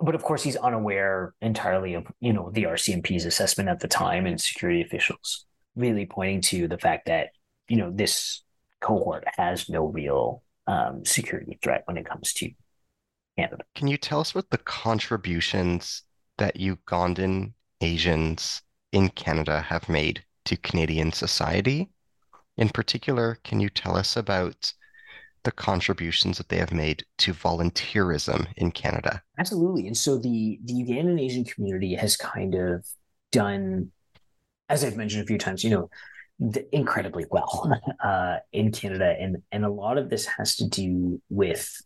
but of course, he's unaware entirely of you know the RCMP's assessment at the time and security officials really pointing to the fact that you know this cohort has no real um, security threat when it comes to Canada. Can you tell us what the contributions that Ugandan Asians in Canada have made to Canadian society? In particular, can you tell us about the contributions that they have made to volunteerism in Canada? Absolutely. And so the the Ugandan Asian community has kind of done, as I've mentioned a few times, you know, incredibly well uh, in Canada, and and a lot of this has to do with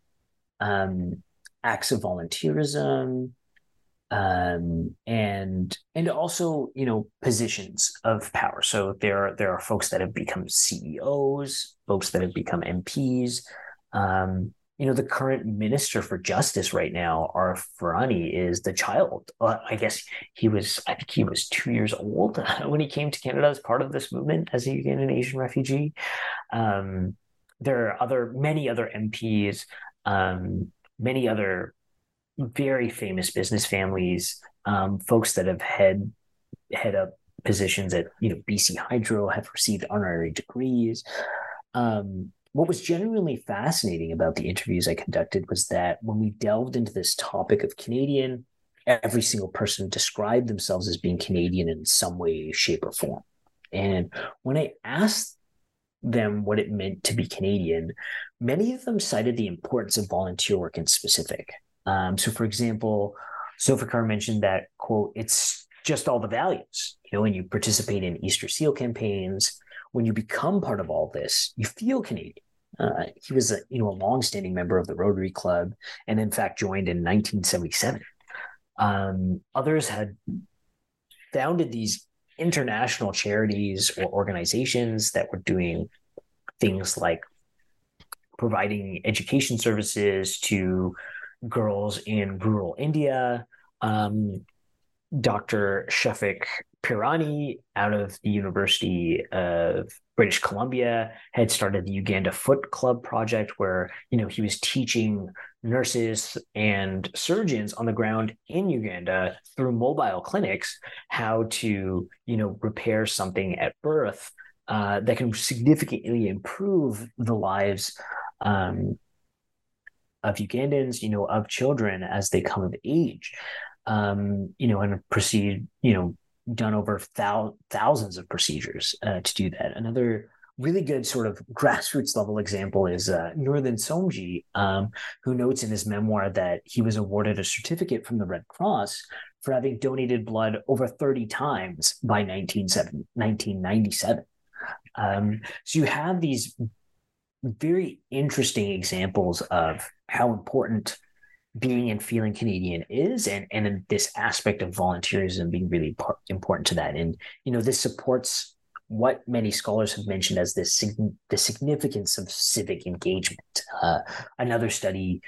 um, acts of volunteerism, um, and and also you know positions of power. So there there are folks that have become CEOs, folks that have become MPs. Um, you know, the current minister for justice right now, Arif Virani, is the child. Uh, I guess he was, I think he was two years old when he came to Canada as part of this movement as a Ugandan Asian refugee. Um, there are other, many other MPs, um, many other very famous business families, um, folks that have had head up positions at you know BC Hydro have received honorary degrees. Um, what was genuinely fascinating about the interviews I conducted was that when we delved into this topic of Canadian, every single person described themselves as being Canadian in some way, shape, or form. And when I asked them what it meant to be Canadian, many of them cited the importance of volunteer work in specific. Um, so, for example, Zulfikar mentioned that, quote, it's just all the values. You know, when you participate in Easter SEAL campaigns, when you become part of all this, you feel Canadian. Uh, he was a you know a longstanding member of the Rotary Club, and in fact joined in 1977. Um, others had founded these international charities or organizations that were doing things like providing education services to girls in rural India. Um, Dr. Shafiq Pirani out of the University of British Columbia had started the Uganda Foot Club project where you know he was teaching nurses and surgeons on the ground in Uganda through mobile clinics how to you know repair something at birth uh, that can significantly improve the lives um, of Ugandans, you know, of children as they come of age um, you know, and proceed, you know, done over thou- thousands of procedures uh, to do that. Another really good sort of grassroots level example is uh, Nurdin Somji, um, who notes in his memoir that he was awarded a certificate from the Red Cross for having donated blood over 30 times by 1997. Um, so you have these very interesting examples of how important being and feeling Canadian is, and and this aspect of volunteerism being really important to that. And you know, this supports what many scholars have mentioned as this the significance of civic engagement. Uh, another study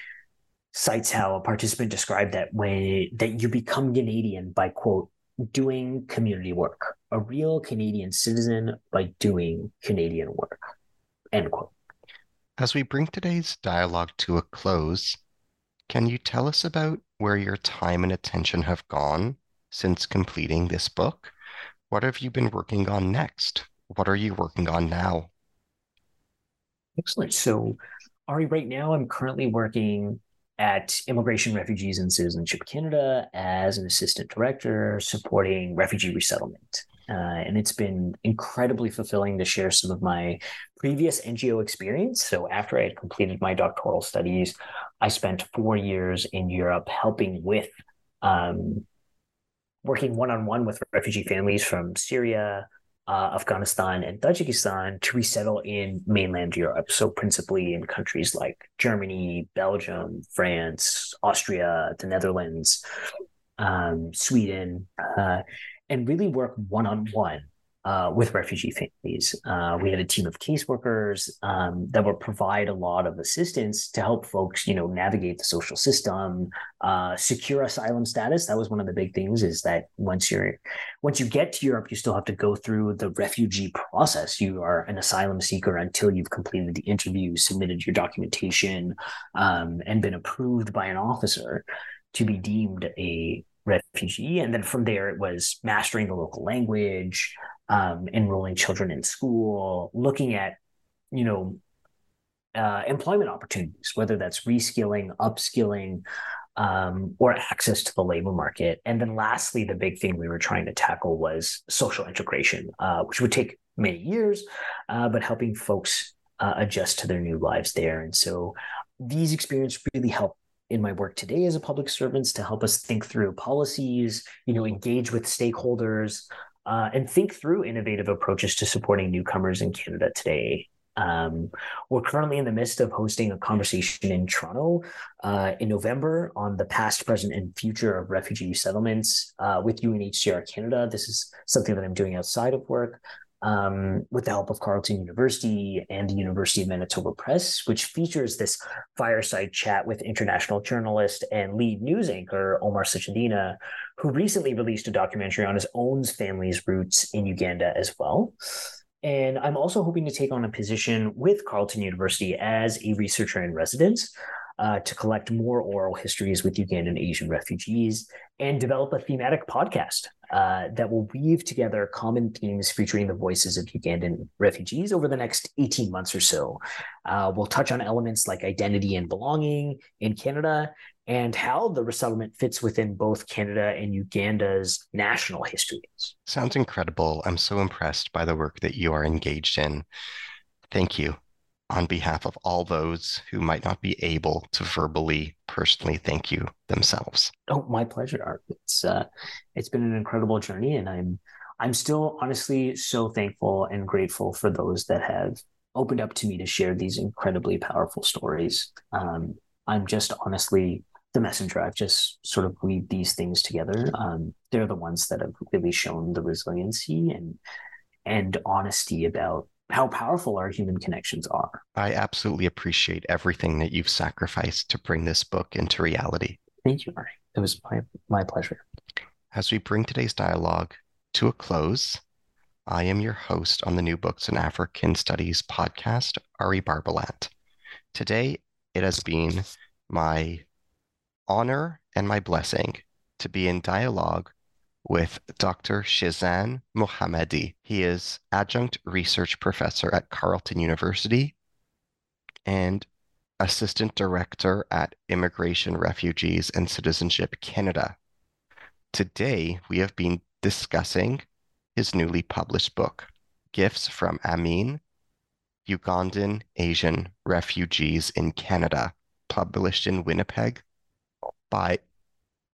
cites how a participant described that when that you become Canadian by quote doing community work, a real Canadian citizen by doing Canadian work. End quote. As we bring today's dialogue to a close, can you tell us about where your time and attention have gone since completing this book? What have you been working on next? What are you working on now? Excellent. So, Ari, right now I'm currently working at Immigration, Refugees, and Citizenship Canada as an assistant director supporting refugee resettlement. Uh, and it's been incredibly fulfilling to share some of my previous NGO experience. So, after I had completed my doctoral studies, I spent four years in Europe helping with um, working one on one with refugee families from Syria, uh, Afghanistan, and Tajikistan to resettle in mainland Europe. So, principally in countries like Germany, Belgium, France, Austria, the Netherlands, um, Sweden. Uh, and really work one on one with refugee families. Uh, we had a team of caseworkers um, that would provide a lot of assistance to help folks, you know, navigate the social system, uh, secure asylum status. That was one of the big things. Is that once you're once you get to Europe, you still have to go through the refugee process. You are an asylum seeker until you've completed the interview, submitted your documentation, um, and been approved by an officer to be deemed a refugee. And then from there, it was mastering the local language, um, enrolling children in school, looking at, you know, uh, employment opportunities, whether that's reskilling, upskilling, um, or access to the labor market. And then lastly, the big thing we were trying to tackle was social integration, uh, which would take many years, uh, but helping folks uh, adjust to their new lives there. And so these experiences really help in my work today as a public servant to help us think through policies, you know, engage with stakeholders, uh, and think through innovative approaches to supporting newcomers in Canada today. Um, we're currently in the midst of hosting a conversation in Toronto uh, in November on the past, present, and future of refugee settlements uh, with UNHCR Canada. This is something that I'm doing outside of work um, with the help of Carleton University and the University of Manitoba Press, which features this fireside chat with international journalist and lead news anchor Omar Sachedina, who recently released a documentary on his own family's roots in Uganda as well. And I'm also hoping to take on a position with Carleton University as a researcher in residence uh, to collect more oral histories with Ugandan Asian refugees and develop a thematic podcast uh, that will weave together common themes featuring the voices of Ugandan refugees over the next 18 months or so. Uh, we'll touch on elements like identity and belonging in Canada and how the resettlement fits within both Canada and Uganda's national histories. Sounds incredible. I'm so impressed by the work that you are engaged in. Thank you on behalf of all those who might not be able to verbally personally thank you themselves. Oh, my pleasure, Ari. It's uh, it's been an incredible journey, and I'm I'm still honestly so thankful and grateful for those that have opened up to me to share these incredibly powerful stories. Um, I'm just honestly the messenger. I've just sort of weaved these things together. Um, they're the ones that have really shown the resiliency and and honesty about how powerful our human connections are. I absolutely appreciate everything that you've sacrificed to bring this book into reality. Thank you, Murray. It was my, my pleasure. As we bring today's dialogue to a close, I am your host on the New Books in African Studies podcast, Ari Barbalat. Today, it has been my honor and my blessing to be in dialogue with Dr. Shezan Muhammedi. He is adjunct research professor at Carleton University and assistant director at Immigration, Refugees, and Citizenship Canada. Today, we have been discussing his newly published book, Gifts from Amin Ugandan Asian Refugees in Canada, published in Winnipeg by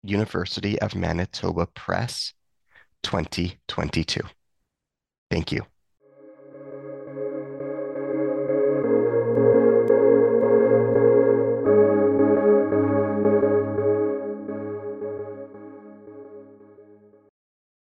University of Manitoba Press 2022. Thank you.